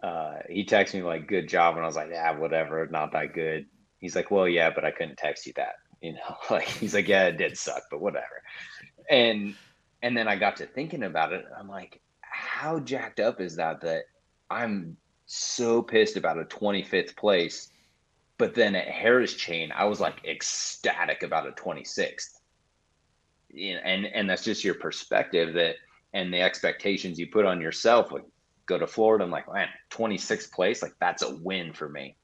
uh, he texted me like, good job. And I was like, yeah, whatever, not that good. He's like, well, yeah, but I couldn't text you that. You know, like he's like, yeah, it did suck, but whatever. And and then I got to thinking about it. I'm like, how jacked up is that that I'm so pissed about a 25th place, but then at Harris Chain, I was like ecstatic about a 26th. You know, and and that's just your perspective that and the expectations you put on yourself. Like go to Florida, I'm like, man, 26th place, like that's a win for me.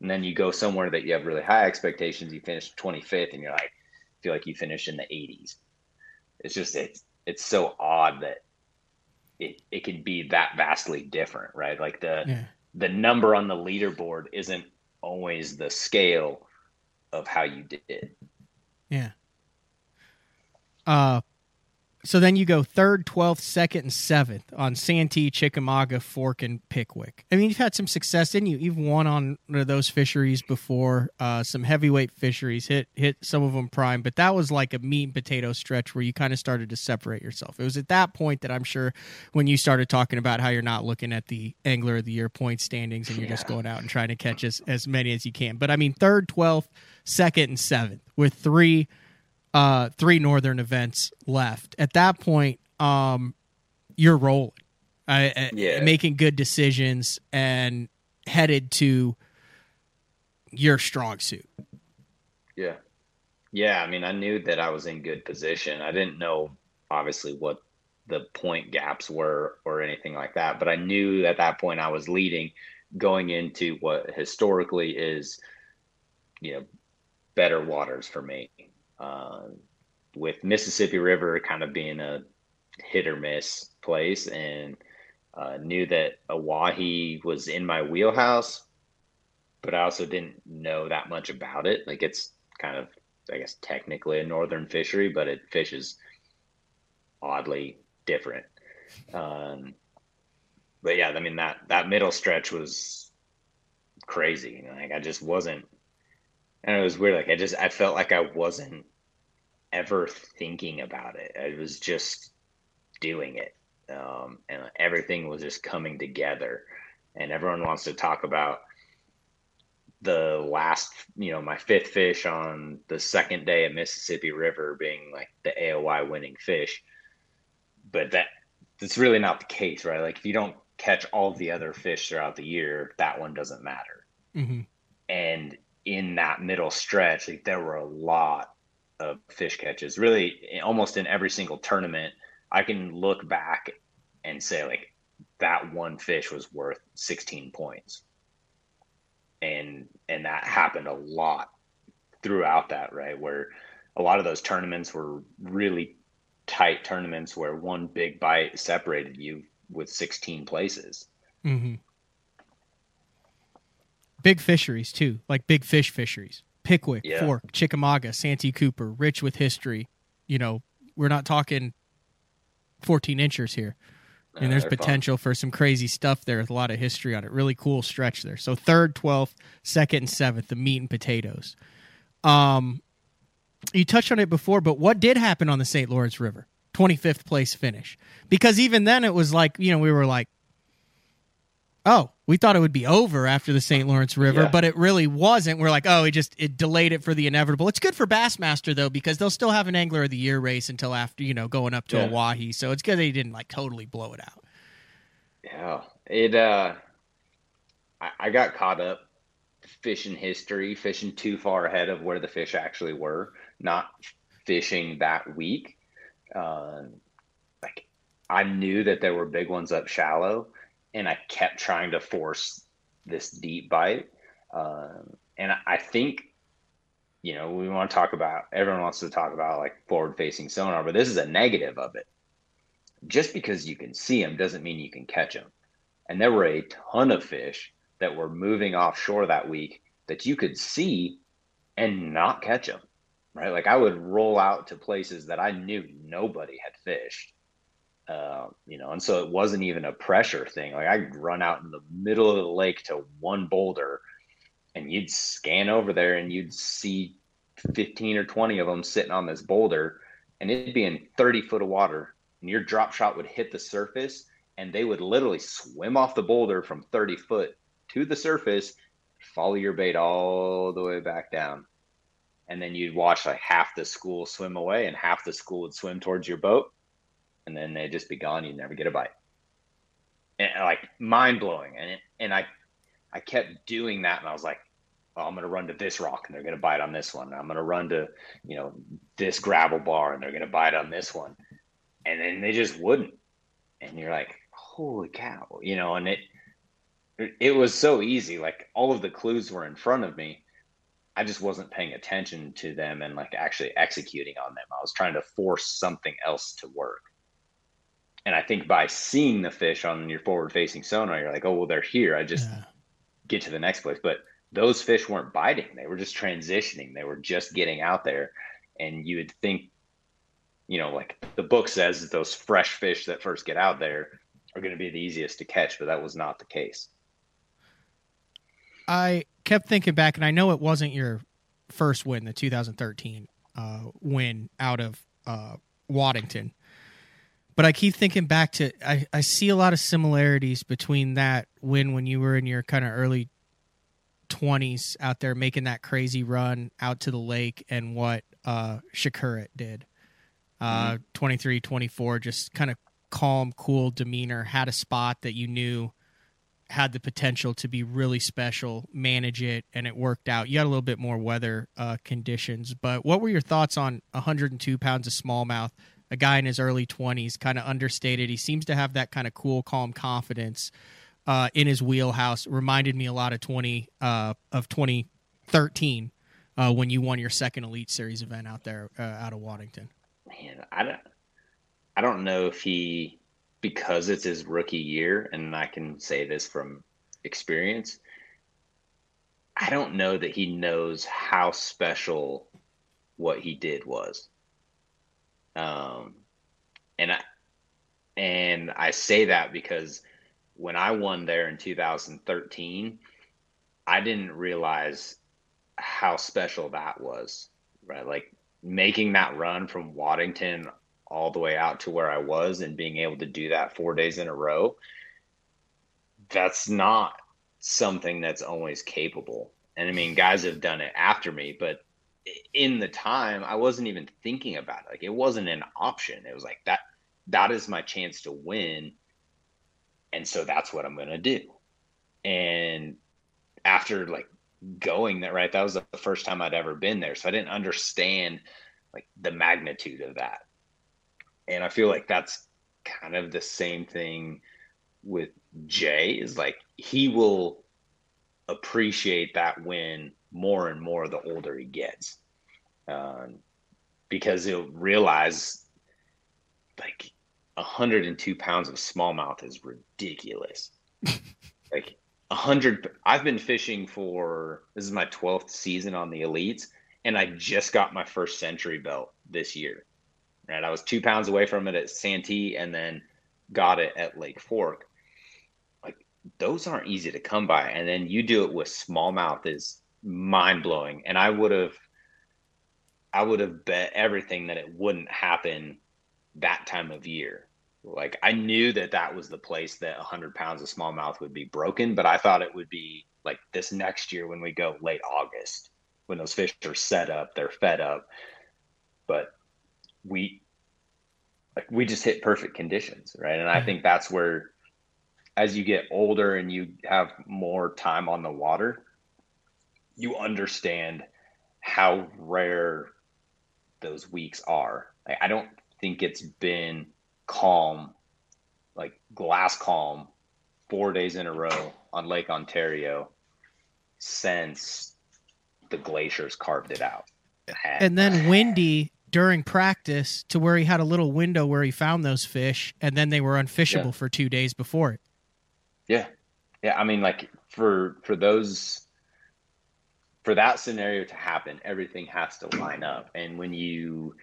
And then you go somewhere that you have really high expectations, you finish 25th, and you're like, feel like you finish in the 80s. It's just it's it's so odd that it, it can be that vastly different, right? Like the yeah. the number on the leaderboard isn't always the scale of how you did. Yeah. Uh so then you go third, twelfth, second, and seventh on Santee, Chickamauga, Fork, and Pickwick. I mean, you've had some success, didn't you? You've won on those fisheries before. Uh, some heavyweight fisheries hit hit some of them prime, but that was like a meat and potato stretch where you kind of started to separate yourself. It was at that point that I'm sure when you started talking about how you're not looking at the angler of the year point standings and you're yeah. just going out and trying to catch as as many as you can. But I mean, third, twelfth, second, and seventh with three uh, three northern events left. At that point, um, you're rolling, uh, yeah. making good decisions and headed to your strong suit. Yeah. Yeah. I mean, I knew that I was in good position. I didn't know, obviously, what the point gaps were or anything like that, but I knew at that point I was leading going into what historically is, you know, better waters for me. Uh, with Mississippi River kind of being a hit or miss place, and uh, knew that Oahe was in my wheelhouse, but I also didn't know that much about it. Like it's kind of, I guess, technically a northern fishery, but it fishes oddly different. Um, but yeah, I mean that that middle stretch was crazy. Like I just wasn't and it was weird. Like I just I felt like I wasn't ever thinking about it. I was just doing it, um, and everything was just coming together. And everyone wants to talk about the last, you know, my fifth fish on the second day at Mississippi River being like the AOY winning fish, but that that's really not the case, right? Like if you don't catch all the other fish throughout the year, that one doesn't matter. Mm-hmm. And in that middle stretch, like there were a lot of fish catches. Really, almost in every single tournament, I can look back and say like that one fish was worth 16 points, and and that happened a lot throughout that right where a lot of those tournaments were really tight tournaments where one big bite separated you with 16 places. Mm-hmm big fisheries too, like big fish fisheries. Pickwick, yeah. Fork, Chickamauga, Santee Cooper, rich with history. You know, we're not talking 14 inchers here. And there's potential fun. for some crazy stuff there with a lot of history on it. Really cool stretch there. So third, twelfth, second, and seventh, the meat and potatoes. Um, you touched on it before, but what did happen on the St. Lawrence River? 25th place finish. Because even then it was like, you know, we were like, oh, we thought it would be over after the St. Lawrence River, yeah. but it really wasn't. We're like, oh, it just it delayed it for the inevitable. It's good for Bassmaster though because they'll still have an Angler of the Year race until after you know going up to yeah. Oahe. So it's good they didn't like totally blow it out. Yeah, it. uh I, I got caught up fishing history, fishing too far ahead of where the fish actually were, not fishing that week. Uh, like I knew that there were big ones up shallow and I kept trying to force this deep bite. Um, and I think, you know, we want to talk about, everyone wants to talk about like forward facing sonar, but this is a negative of it. Just because you can see them doesn't mean you can catch them. And there were a ton of fish that were moving offshore that week that you could see and not catch them, right? Like I would roll out to places that I knew nobody had fished uh, you know, and so it wasn't even a pressure thing. Like I'd run out in the middle of the lake to one boulder, and you'd scan over there, and you'd see fifteen or twenty of them sitting on this boulder, and it'd be in thirty foot of water, and your drop shot would hit the surface and they would literally swim off the boulder from 30 foot to the surface, follow your bait all the way back down. And then you'd watch like half the school swim away and half the school would swim towards your boat. And then they'd just be gone. You'd never get a bite. And like mind blowing. And, it, and I, I kept doing that. And I was like, oh, I'm going to run to this rock and they're going to bite on this one. I'm going to run to, you know, this gravel bar and they're going to bite on this one. And then they just wouldn't. And you're like, holy cow, you know, and it, it was so easy. Like all of the clues were in front of me. I just wasn't paying attention to them and like actually executing on them. I was trying to force something else to work. And I think by seeing the fish on your forward facing sonar, you're like, oh, well, they're here. I just yeah. get to the next place. But those fish weren't biting. They were just transitioning. They were just getting out there. And you would think, you know, like the book says, those fresh fish that first get out there are going to be the easiest to catch, but that was not the case. I kept thinking back, and I know it wasn't your first win, the 2013 uh, win out of uh, Waddington. But I keep thinking back to I, I see a lot of similarities between that win when you were in your kind of early 20s out there making that crazy run out to the lake and what uh Przekurat did. Uh mm-hmm. 23 24 just kind of calm, cool demeanor, had a spot that you knew had the potential to be really special, manage it, and it worked out. You had a little bit more weather uh, conditions, but what were your thoughts on 102 pounds of smallmouth? A guy in his early 20s, kind of understated. He seems to have that kind of cool, calm confidence uh, in his wheelhouse. Reminded me a lot of 20 uh, of 2013 uh, when you won your second Elite Series event out there uh, out of Waddington. Man, I don't, I don't know if he because it's his rookie year, and I can say this from experience. I don't know that he knows how special what he did was. Um, and I and I say that because when I won there in 2013, I didn't realize how special that was. Right, like making that run from Waddington all the way out to where I was and being able to do that four days in a row, that's not something that's always capable. And I mean, guys have done it after me, but in the time, I wasn't even thinking about it. Like it wasn't an option. It was like that that is my chance to win. And so that's what I'm to do. And after like going that right, that was the first time I'd ever been there. So I didn't understand like the magnitude of that. And I feel like that's kind of the same thing with Jay is like he will appreciate that win more and more the older he gets. Um, because he'll realize like 102 pounds of smallmouth is ridiculous. like 100 I've been fishing for this is my 12th season on the elites and I just got my first century belt this year. Right, I was two pounds away from it at Santee, and then got it at Lake Fork. Like those aren't easy to come by, and then you do it with smallmouth is mind blowing. And I would have, I would have bet everything that it wouldn't happen that time of year. Like I knew that that was the place that 100 pounds of smallmouth would be broken, but I thought it would be like this next year when we go late August when those fish are set up, they're fed up. But we like we just hit perfect conditions, right? And I mm-hmm. think that's where as you get older and you have more time on the water, you understand how rare those weeks are. Like, I don't think it's been calm, like glass calm, four days in a row on Lake Ontario since the glaciers carved it out. And then windy during practice to where he had a little window where he found those fish and then they were unfishable yeah. for two days before it. Yeah. Yeah. I mean, like for, for those, for that scenario to happen, everything has to line up. And when you,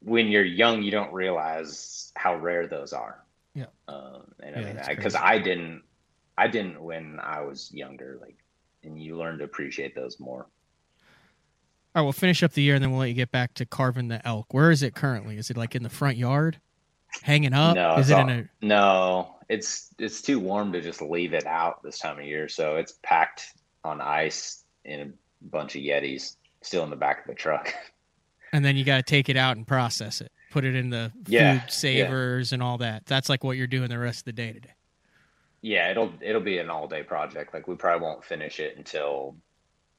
when you're young, you don't realize how rare those are. Yeah. Um, and yeah, I mean, because I, I didn't, I didn't when I was younger, like, and you learn to appreciate those more. All right, we'll finish up the year and then we'll let you get back to carving the elk. Where is it currently? Is it like in the front yard, hanging up? No, is it all- in a? no, it's it's too warm to just leave it out this time of year, so it's packed on ice in a bunch of Yetis, still in the back of the truck. And then you got to take it out and process it. Put it in the food Yeah, yeah. savers and all that. That's like what you're doing the rest of the day today. yeah, it'll it'll be an all day project. Like we probably won't finish it until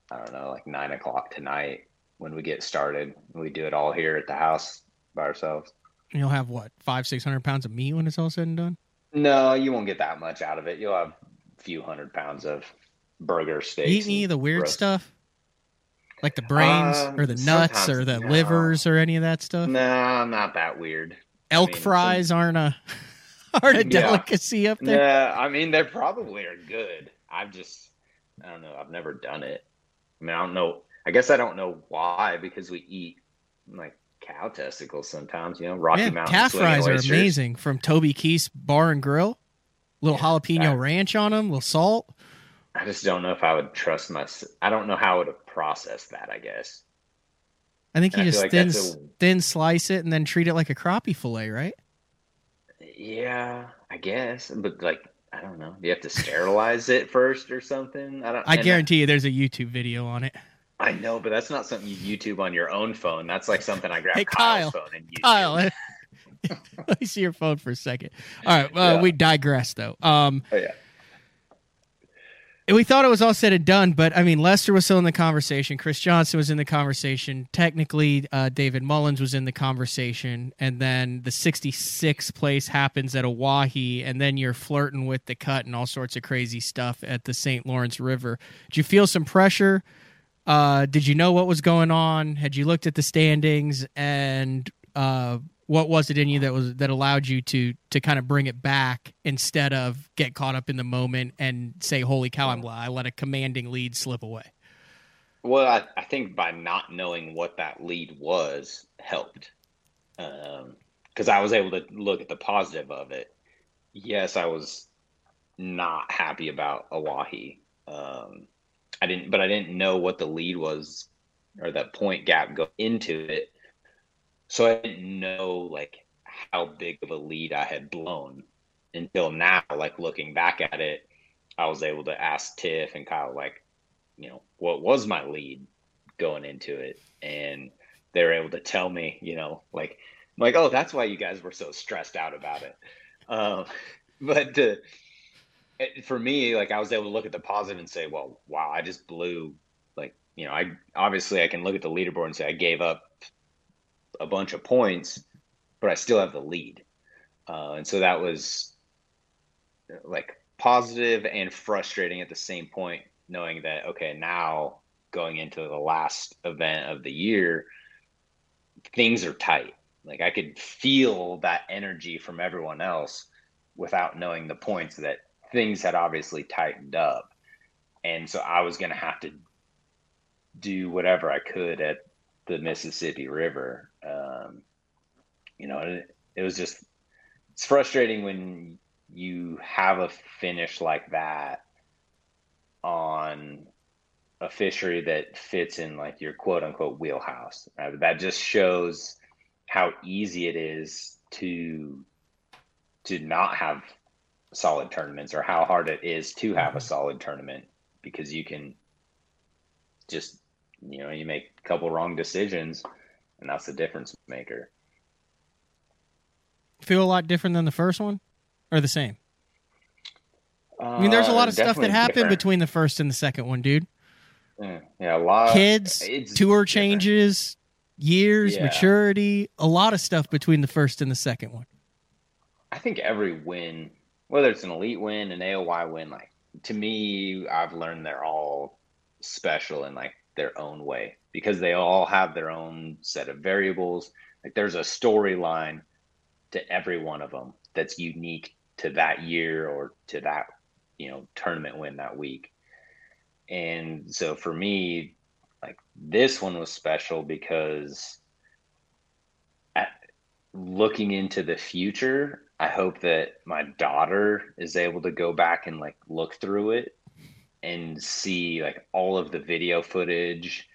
I don't know, like nine o'clock tonight when we get started. We do it all here at the house by ourselves. And you'll have what five, six hundred pounds of meat when it's all said and done. No, you won't get that much out of it. You'll have a few hundred pounds of burger steaks. Eat any of the weird roast. stuff, like the brains Uh, or the nuts or the no. livers or any of that stuff. No, not that weird. Elk I mean, fries aren't a aren't a Yeah. delicacy up there. Yeah, I mean they probably are good. I've just I don't know. I've never done it. I mean I don't know. I guess I don't know why because we eat like cow testicles sometimes. You know, Rocky yeah, Mountain calf fries are amazing from Toby Keith's Bar and Grill. Little jalapeno that- ranch on them, little salt. I just don't know if I would trust my. I don't know how I would have processed that. I guess. I think you I just like thin a- thin slice it and then treat it like a crappie fillet, right? Yeah, I guess, but like I don't know. Do you have to sterilize it first or something? I don't. I guarantee you, there's a YouTube video on it. I know, but that's not something you YouTube on your own phone. That's like something I grab Hey, Kyle's Kyle. phone and YouTube. Kyle, let me see your phone for a second. All right, uh, Yeah. we digress though. Um, Oh yeah. We thought it was all said and done, but I mean, Lester was still in the conversation. Chris Johnson was in the conversation. Technically, uh, David Mullins was in the conversation, and then the 66th place happens at Oahe, and then you're flirting with the cut and all sorts of crazy stuff at the St. Lawrence River. Did you feel some pressure? Uh, did you know what was going on? Had you looked at the standings, and uh, what was it in you that was that allowed you to to kind of bring it back instead of get caught up in the moment and say, "Holy cow, I'm I let a commanding lead slip away." Well, I, I think by not knowing what that lead was helped, because I was able to look at the positive of it. Yes, I was not happy about Oahe. Um, I didn't, but I didn't know what the lead was or that point gap go into it, so I didn't know like how big of a lead I had blown until now. Like looking back at it, I was able to ask Tiff and Kyle like you know what was my lead going into it and they were able to tell me you know like I'm like oh that's why you guys were so stressed out about it um but uh, it, for me like i was able to look at the positive and say well wow i just blew like you know i obviously i can look at the leaderboard and say i gave up a bunch of points but i still have the lead. Uh, and so that was like positive and frustrating at the same point knowing that okay now going into the last event of the year things are tight. Like i could feel that energy from everyone else without knowing the points that things had obviously tightened up. And so i was going to have to do whatever i could at the mississippi river um, you know it, it was just it's frustrating when you have a finish like that on a fishery that fits in like your quote unquote wheelhouse. Right? That just shows how easy it is to to not have solid tournaments or how hard it is to have a solid tournament because you can just you know you make a couple wrong decisions and that's the difference maker. Feel a lot different than the first one, or the same? I mean, there's a lot of stuff that Uh, happened different. between the first and the second one, dude. Yeah, yeah, a lot. Kids, tour different. changes, years, Yeah. maturity, a lot of stuff between the first and the second one. I think every win, whether it's an elite win, an AOY win, like to me, I've learned they're all special in like their own way because they all have their own set of variables. Like there's a storyline to every one of them that's unique to that year or to that, you know, tournament win that week. And so for me, like this one was special because at, looking into the future, I hope that my daughter is able to go back and like look through it and see like all of the video footage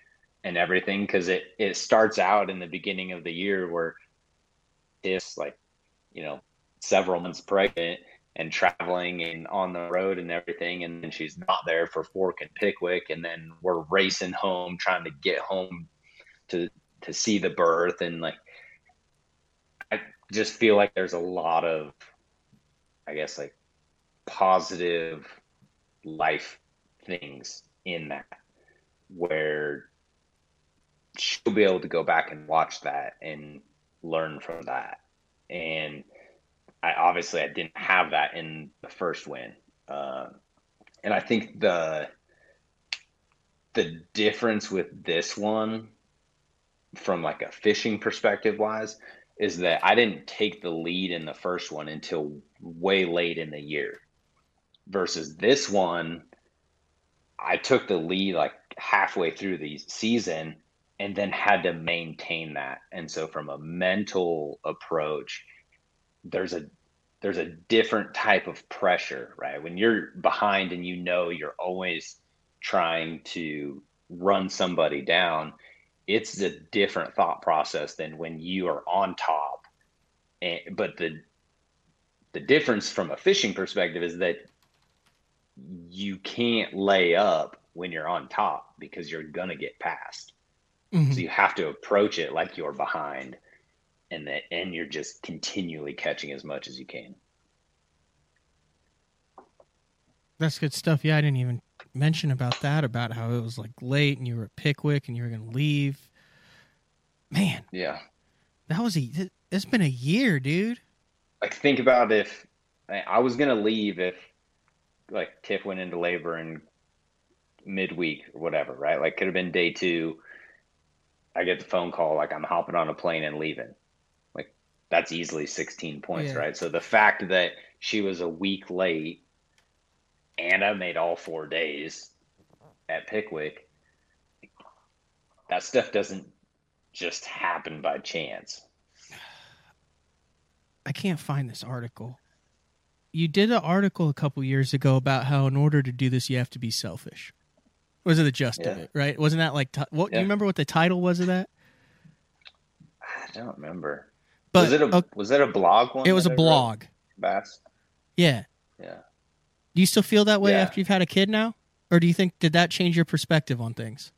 and everything because it it starts out in the beginning of the year where it's like you know several months pregnant and traveling and on the road and everything and then she's not there for fork and pickwick and then we're racing home trying to get home to to see the birth and like i just feel like there's a lot of i guess like positive life things in that where she'll be able to go back and watch that and learn from that. And I obviously I didn't have that in the first win, uh, and I think the the difference with this one, from like a fishing perspective wise, is that I didn't take the lead in the first one until way late in the year, versus this one, I took the lead like halfway through the season and then had to maintain that. And so from a mental approach, there's a there's a different type of pressure, right? When you're behind and you know you're always trying to run somebody down, it's a different thought process than when you are on top. And, but the the difference from a fishing perspective is that you can't lay up when you're on top because you're gonna get passed. Mm-hmm. So you have to approach it like you're behind and that and you're just continually catching as much as you can. That's good stuff. Yeah, I didn't even mention about that about how it was like late and you were at Pickwick and you were going to leave. Man. Yeah. That was a it's been a year, dude. Like think about if I was going to leave if like Tiff went into labor in midweek or whatever, right? Like could have been day 2 I get the phone call like I'm hopping on a plane and leaving. Like that's easily 16 points, yeah. right? So the fact that she was a week late and I made all four days at Pickwick, that stuff doesn't just happen by chance. I can't find this article. You did an article a couple years ago about how in order to do this you have to be selfish was it the gist yeah. of it? Right? Wasn't that like t- what? Yeah. Do you remember what the title was of that? I don't remember. But was it a uh, was that a blog one? It was a blog. Bass. Yeah. Yeah. Do you still feel that way yeah. after you've had a kid now, or do you think did that change your perspective on things?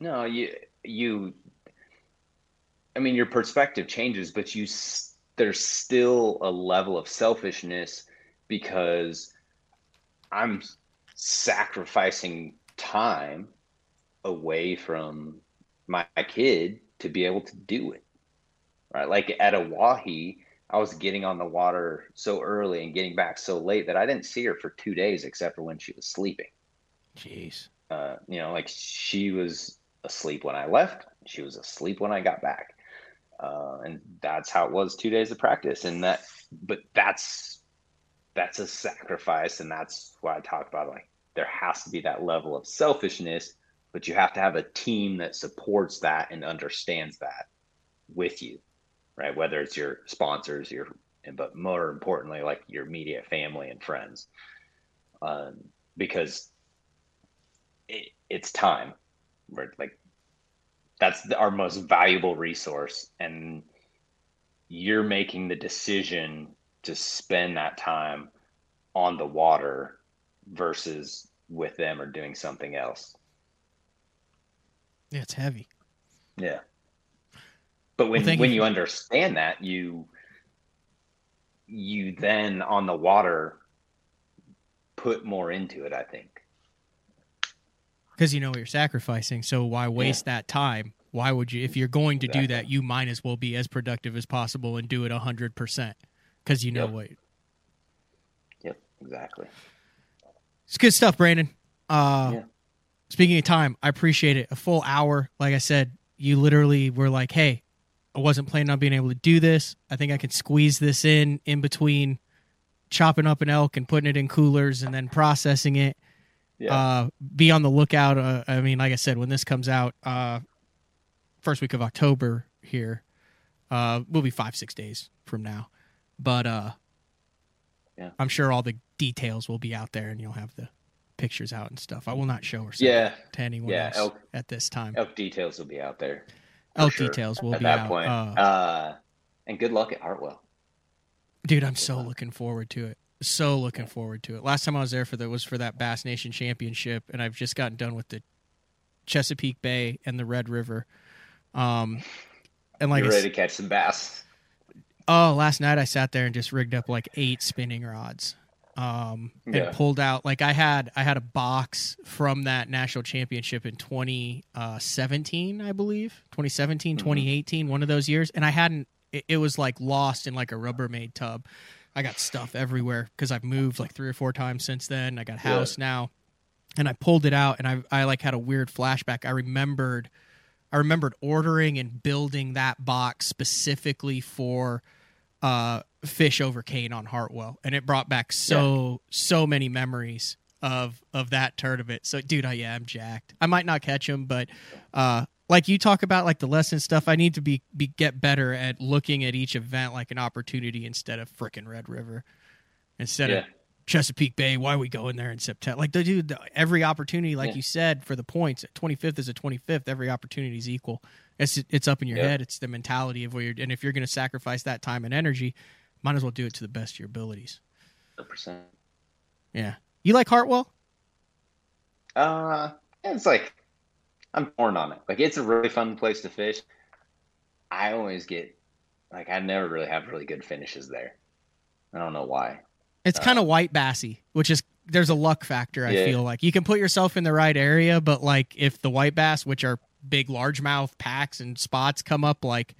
No, you you. I mean, your perspective changes, but you there's still a level of selfishness because I'm sacrificing time away from my kid to be able to do it. Right. Like at Oahe, I was getting on the water so early and getting back so late that I didn't see her for two days except for when she was sleeping. Jeez. Uh, you know, like she was asleep when I left, she was asleep when I got back. Uh, and that's how it was two days of practice. And that, but that's, that's a sacrifice. And that's why I talk about like there has to be that level of selfishness, but you have to have a team that supports that and understands that with you, right? Whether it's your sponsors, your but more importantly, like your immediate family and friends, um, because it, it's time. Where like that's the, our most valuable resource, and you're making the decision to spend that time on the water versus with them or doing something else. Yeah, it's heavy. Yeah. But when well, when you. you understand that, you you then on the water put more into it, I think. Because you know what you're sacrificing, so why waste yeah. that time? Why would you if you're going to exactly. do that, you might as well be as productive as possible and do it 100% cuz you know yep. what. Yep, exactly. It's good stuff, Brandon. Uh, yeah. Speaking of time, I appreciate it. A full hour. Like I said, you literally were like, hey, I wasn't planning on being able to do this. I think I can squeeze this in in between chopping up an elk and putting it in coolers and then processing it. Yeah. Uh, be on the lookout. Uh, I mean, like I said, when this comes out, uh, first week of October here, uh, will be five six days from now. But uh, yeah. I'm sure all the details will be out there, and you'll have the pictures out and stuff. I will not show or Yeah. to anyone Yeah, else elk- at this time. Elk details will be out there. Elk sure details will at be that out. point. Uh, Uh, and good luck at Hartwell. Dude, I'm so looking forward to it. So looking forward to it. Last time I was there for that was for that Bass Nation Championship, and I've just gotten done with the Chesapeake Bay and the Red River. Um, and like You're ready to catch some bass. Oh, last night I sat there and just rigged up like eight spinning rods. Um and Yeah. pulled out like I had I had a box from that national championship in 2017, I believe. 2017, Mm-hmm. 2018, one of those years and I hadn't it, it was like lost in like a Rubbermaid tub. I got stuff everywhere cuz I've moved like 3 or 4 times since then. I got house now. And I pulled it out and I I like had a weird flashback. I remembered I remembered ordering and building that box specifically for uh, fish over cane on Hartwell, and it brought back so so many memories of of that tournament. So, dude, I yeah, I'm jacked. I might not catch him, but uh, like you talk about, like the lesson stuff, I need to be, be get better at looking at each event like an opportunity instead of frickin' Red River, instead of Yeah. Chesapeake Bay. Why are we going there in September? Like the dude, every opportunity, like Yeah. you said, for the points, 25th is a 25th. Every opportunity is equal. It's it's up in your Yeah. head. It's the mentality of where you're, and if you're going to sacrifice that time and energy, might as well do it to the best of your abilities. 100%. Yeah, you like Hartwell? Uh, it's like I'm torn on it. Like it's a really fun place to fish. I always get like I never really have really good finishes there. I don't know why. It's kind of uh, white bassy, which is there's a luck factor. I Yeah. feel like you can put yourself in the right area, but like if the white bass, which are big largemouth packs and spots, come up, like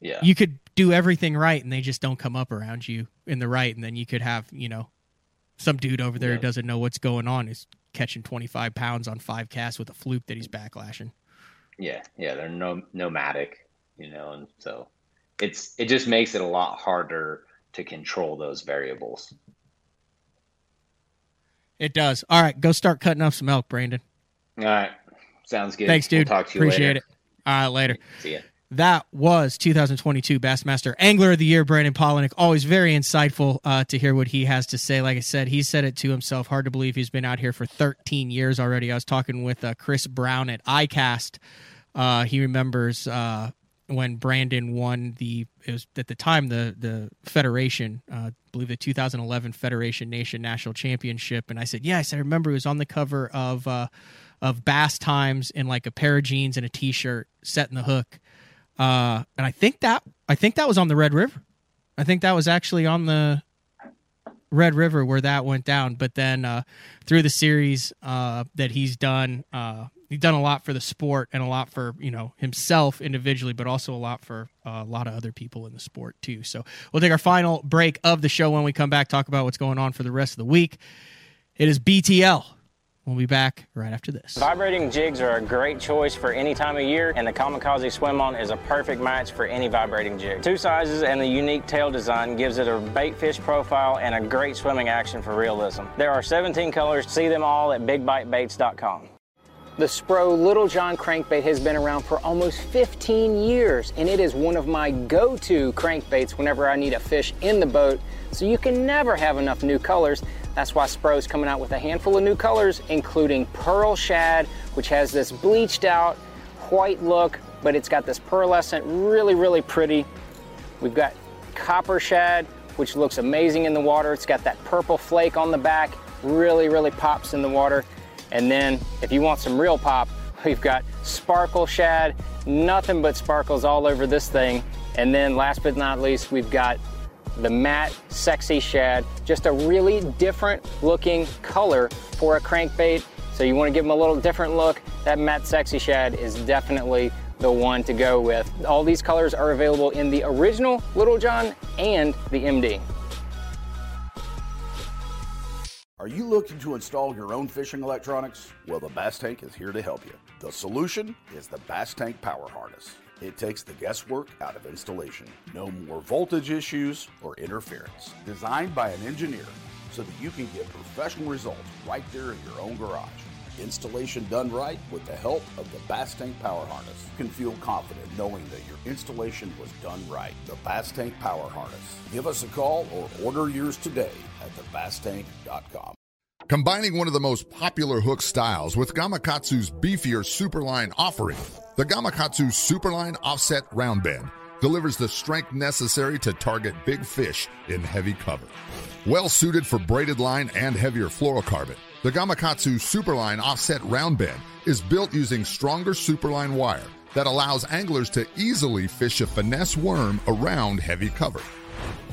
Yeah. you could do everything right and they just don't come up around you in the right, and then you could have you know some dude over there Yeah. who doesn't know what's going on is catching 25 pounds on five casts with a fluke that he's backlashing. Yeah, yeah, they're no nomadic, you know, and so it's it just makes it a lot harder to control those variables. It does. All right, go start cutting up some elk, Brandon. All right, sounds good. Thanks, dude. We'll talk to you Appreciate later. it. All right, later. See ya. That was 2022 Bassmaster Angler of the Year, Brandon Palaniuk. Always very insightful uh, to hear what he has to say. Like I said, he said it to himself. Hard to believe he's been out here for 13 years already. I was talking with uh, Chris Brown at ICAST. Uh, he remembers uh, when Brandon won the it was at the time the the Federation, uh, I believe the 2011 Federation Nation National Championship, and I said, yes, I remember he was on the cover of uh, of Bass Times in like a pair of jeans and a t-shirt, setting the hook. Uh, and I think that I think that was on the Red River. I think that was actually on the Red River where that went down. But then uh, through the series uh, that he's done, uh, he's done a lot for the sport and a lot for you know himself individually, but also a lot for uh, a lot of other people in the sport too. So we'll take our final break of the show when we come back. Talk about what's going on for the rest of the week. It is BTL. We'll be back right after this. Vibrating jigs are a great choice for any time of year, and the Kamikaze Swim On is a perfect match for any vibrating jig. Two sizes and the unique tail design gives it a bait fish profile and a great swimming action for realism. There are 17 colors. See them all at bigbitebaits.com. The Spro Little John crankbait has been around for almost 15 years, and it is one of my go to crankbaits whenever I need a fish in the boat. So you can never have enough new colors. That's why Spro is coming out with a handful of new colors, including Pearl Shad, which has this bleached out white look, but it's got this pearlescent, really, really pretty. We've got Copper Shad, which looks amazing in the water. It's got that purple flake on the back, really, really pops in the water. And then if you want some real pop, we've got Sparkle Shad, nothing but sparkles all over this thing. And then last but not least, we've got the matte sexy shad just a really different looking color for a crankbait. So you want to give them a little different look. That matte sexy shad is definitely the one to go with. All these colors are available in the original little john and the md Are you looking to install your own fishing electronics? Well, the Bass Tank is here to help you. The solution is the Bass Tank Power Harness. It takes the guesswork out of installation. No more voltage issues or interference. Designed by an engineer so that you can get professional results right there in your own garage. Installation done right with the help of the Bass Tank Power Harness. You can feel confident knowing that your installation was done right. The Bass Tank Power Harness. Give us a call or order yours today at thebasstank.com. Combining one of the most popular hook styles with Gamakatsu's beefier Superline offering, the Gamakatsu Superline Offset Round Bend delivers the strength necessary to target big fish in heavy cover. Well suited for braided line and heavier fluorocarbon, the Gamakatsu Superline Offset Round Bend is built using stronger Superline wire that allows anglers to easily fish a finesse worm around heavy cover.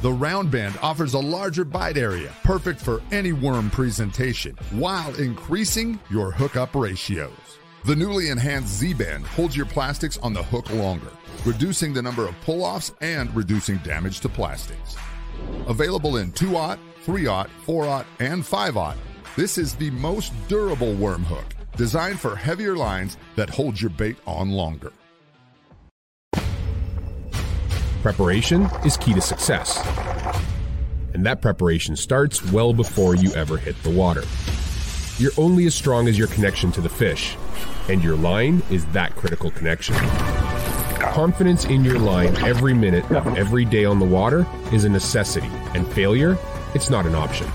The round bend offers a larger bite area, perfect for any worm presentation, while increasing your hookup ratios. The newly enhanced Z bend holds your plastics on the hook longer, reducing the number of pull offs and reducing damage to plastics. Available in 2 aught, 3 aught, 4 aught, and 5 aught, this is the most durable worm hook, designed for heavier lines that hold your bait on longer. Preparation is key to success. And that preparation starts well before you ever hit the water. You're only as strong as your connection to the fish, and your line is that critical connection. Confidence in your line every minute, every day on the water is a necessity, and failure, it's not an option.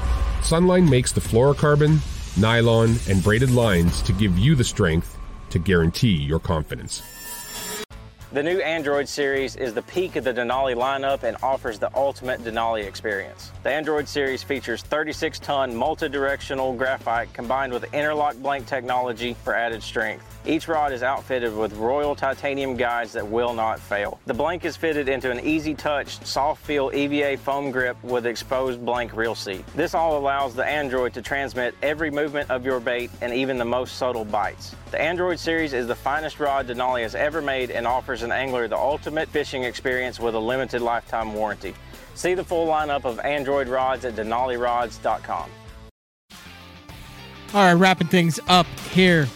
Sunline makes the fluorocarbon, nylon, and braided lines to give you the strength to guarantee your confidence. The new Android series is the peak of the Denali lineup and offers the ultimate Denali experience. The Android series features 36 ton multi directional graphite combined with interlock blank technology for added strength. Each rod is outfitted with Royal titanium guides that will not fail. The blank is fitted into an easy touch, soft feel EVA foam grip with exposed blank reel seat. This all allows the Android to transmit every movement of your bait and even the most subtle bites. The Android series is the finest rod Denali has ever made and offers an angler the ultimate fishing experience with a limited lifetime warranty. See the full lineup of Android rods at denalirods.com. All right, wrapping things up here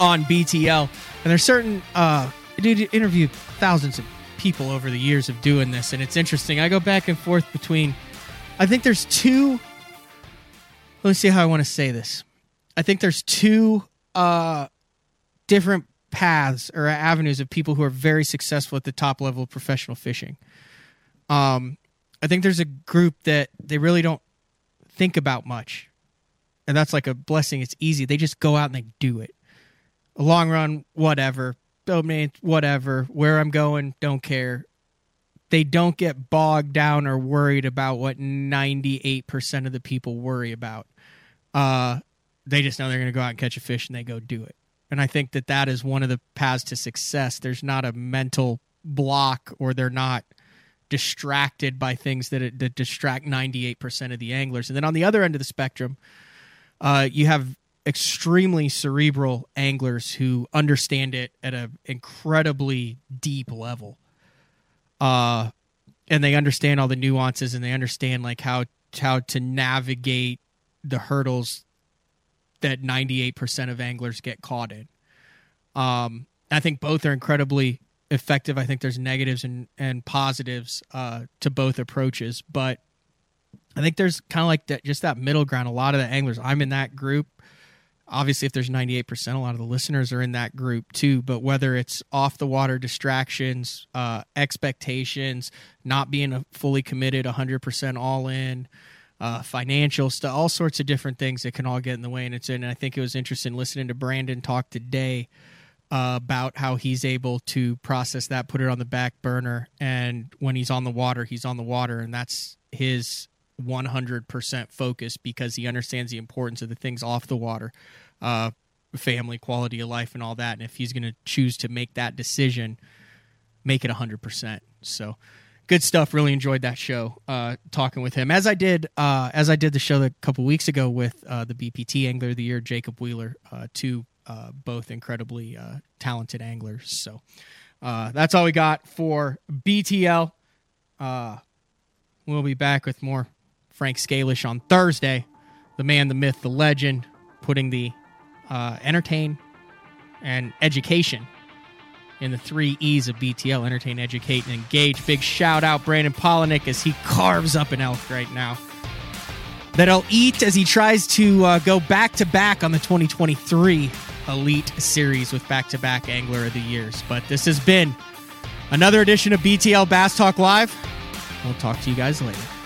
on BTL. And there's certain, uh, dude, interview thousands of people over the years of doing this, and it's interesting. I go back and forth between, I think there's two, let me see how I want to say this. I think there's two uh, different paths or avenues of people who are very successful at the top level of professional fishing. Um, I think there's a group that they really don't think about much. And that's like a blessing. It's easy. They just go out and they do it a long run, whatever. Domain, whatever. Where I'm going, don't care. They don't get bogged down or worried about what 98% of the people worry about. Uh, they just know they're going to go out and catch a fish and they go do it. And I think that that is one of the paths to success. There's not a mental block or they're not distracted by things that, that distract 98% of the anglers. And then on the other end of the spectrum, uh, you have extremely cerebral anglers who understand it at an incredibly deep level. Uh, and they understand all the nuances and they understand like how how to navigate the hurdles that 98% of anglers get caught in. Um, I think both are incredibly effective. I think there's negatives and, and positives uh, to both approaches, but I think there's kind of like that, just that middle ground. A lot of the anglers, I'm in that group obviously if there's 98% a lot of the listeners are in that group too but whether it's off the water distractions uh, expectations not being fully committed 100% all in uh, financial stuff all sorts of different things that can all get in the way. And it's and i think it was interesting listening to brandon talk today uh, about how he's able to process that put it on the back burner and when he's on the water he's on the water and that's his 100% focus because he understands the importance of the things off the water, uh, family, quality of life, and all that. And if he's going to choose to make that decision, make it 100%. So good stuff. Really enjoyed that show uh, talking with him as I did uh, as I did the show a couple weeks ago with uh, the BPT Angler of the Year, Jacob Wheeler, uh, two uh, both incredibly talented anglers. So that's all we got for BTL. we'll be back with more Frank Scalish on Thursday. The man, the myth, the legend, putting the uh, entertain and education in the three E's of BTL entertain, educate, and engage. Big shout out, Brandon Palaniuk, as he carves up an elk right now that I'll eat as he tries to uh, go back to back on the 2023 Elite Series with back to back Angler of the Years. But this has been another edition of BTL Bass Talk Live. We'll talk to you guys later.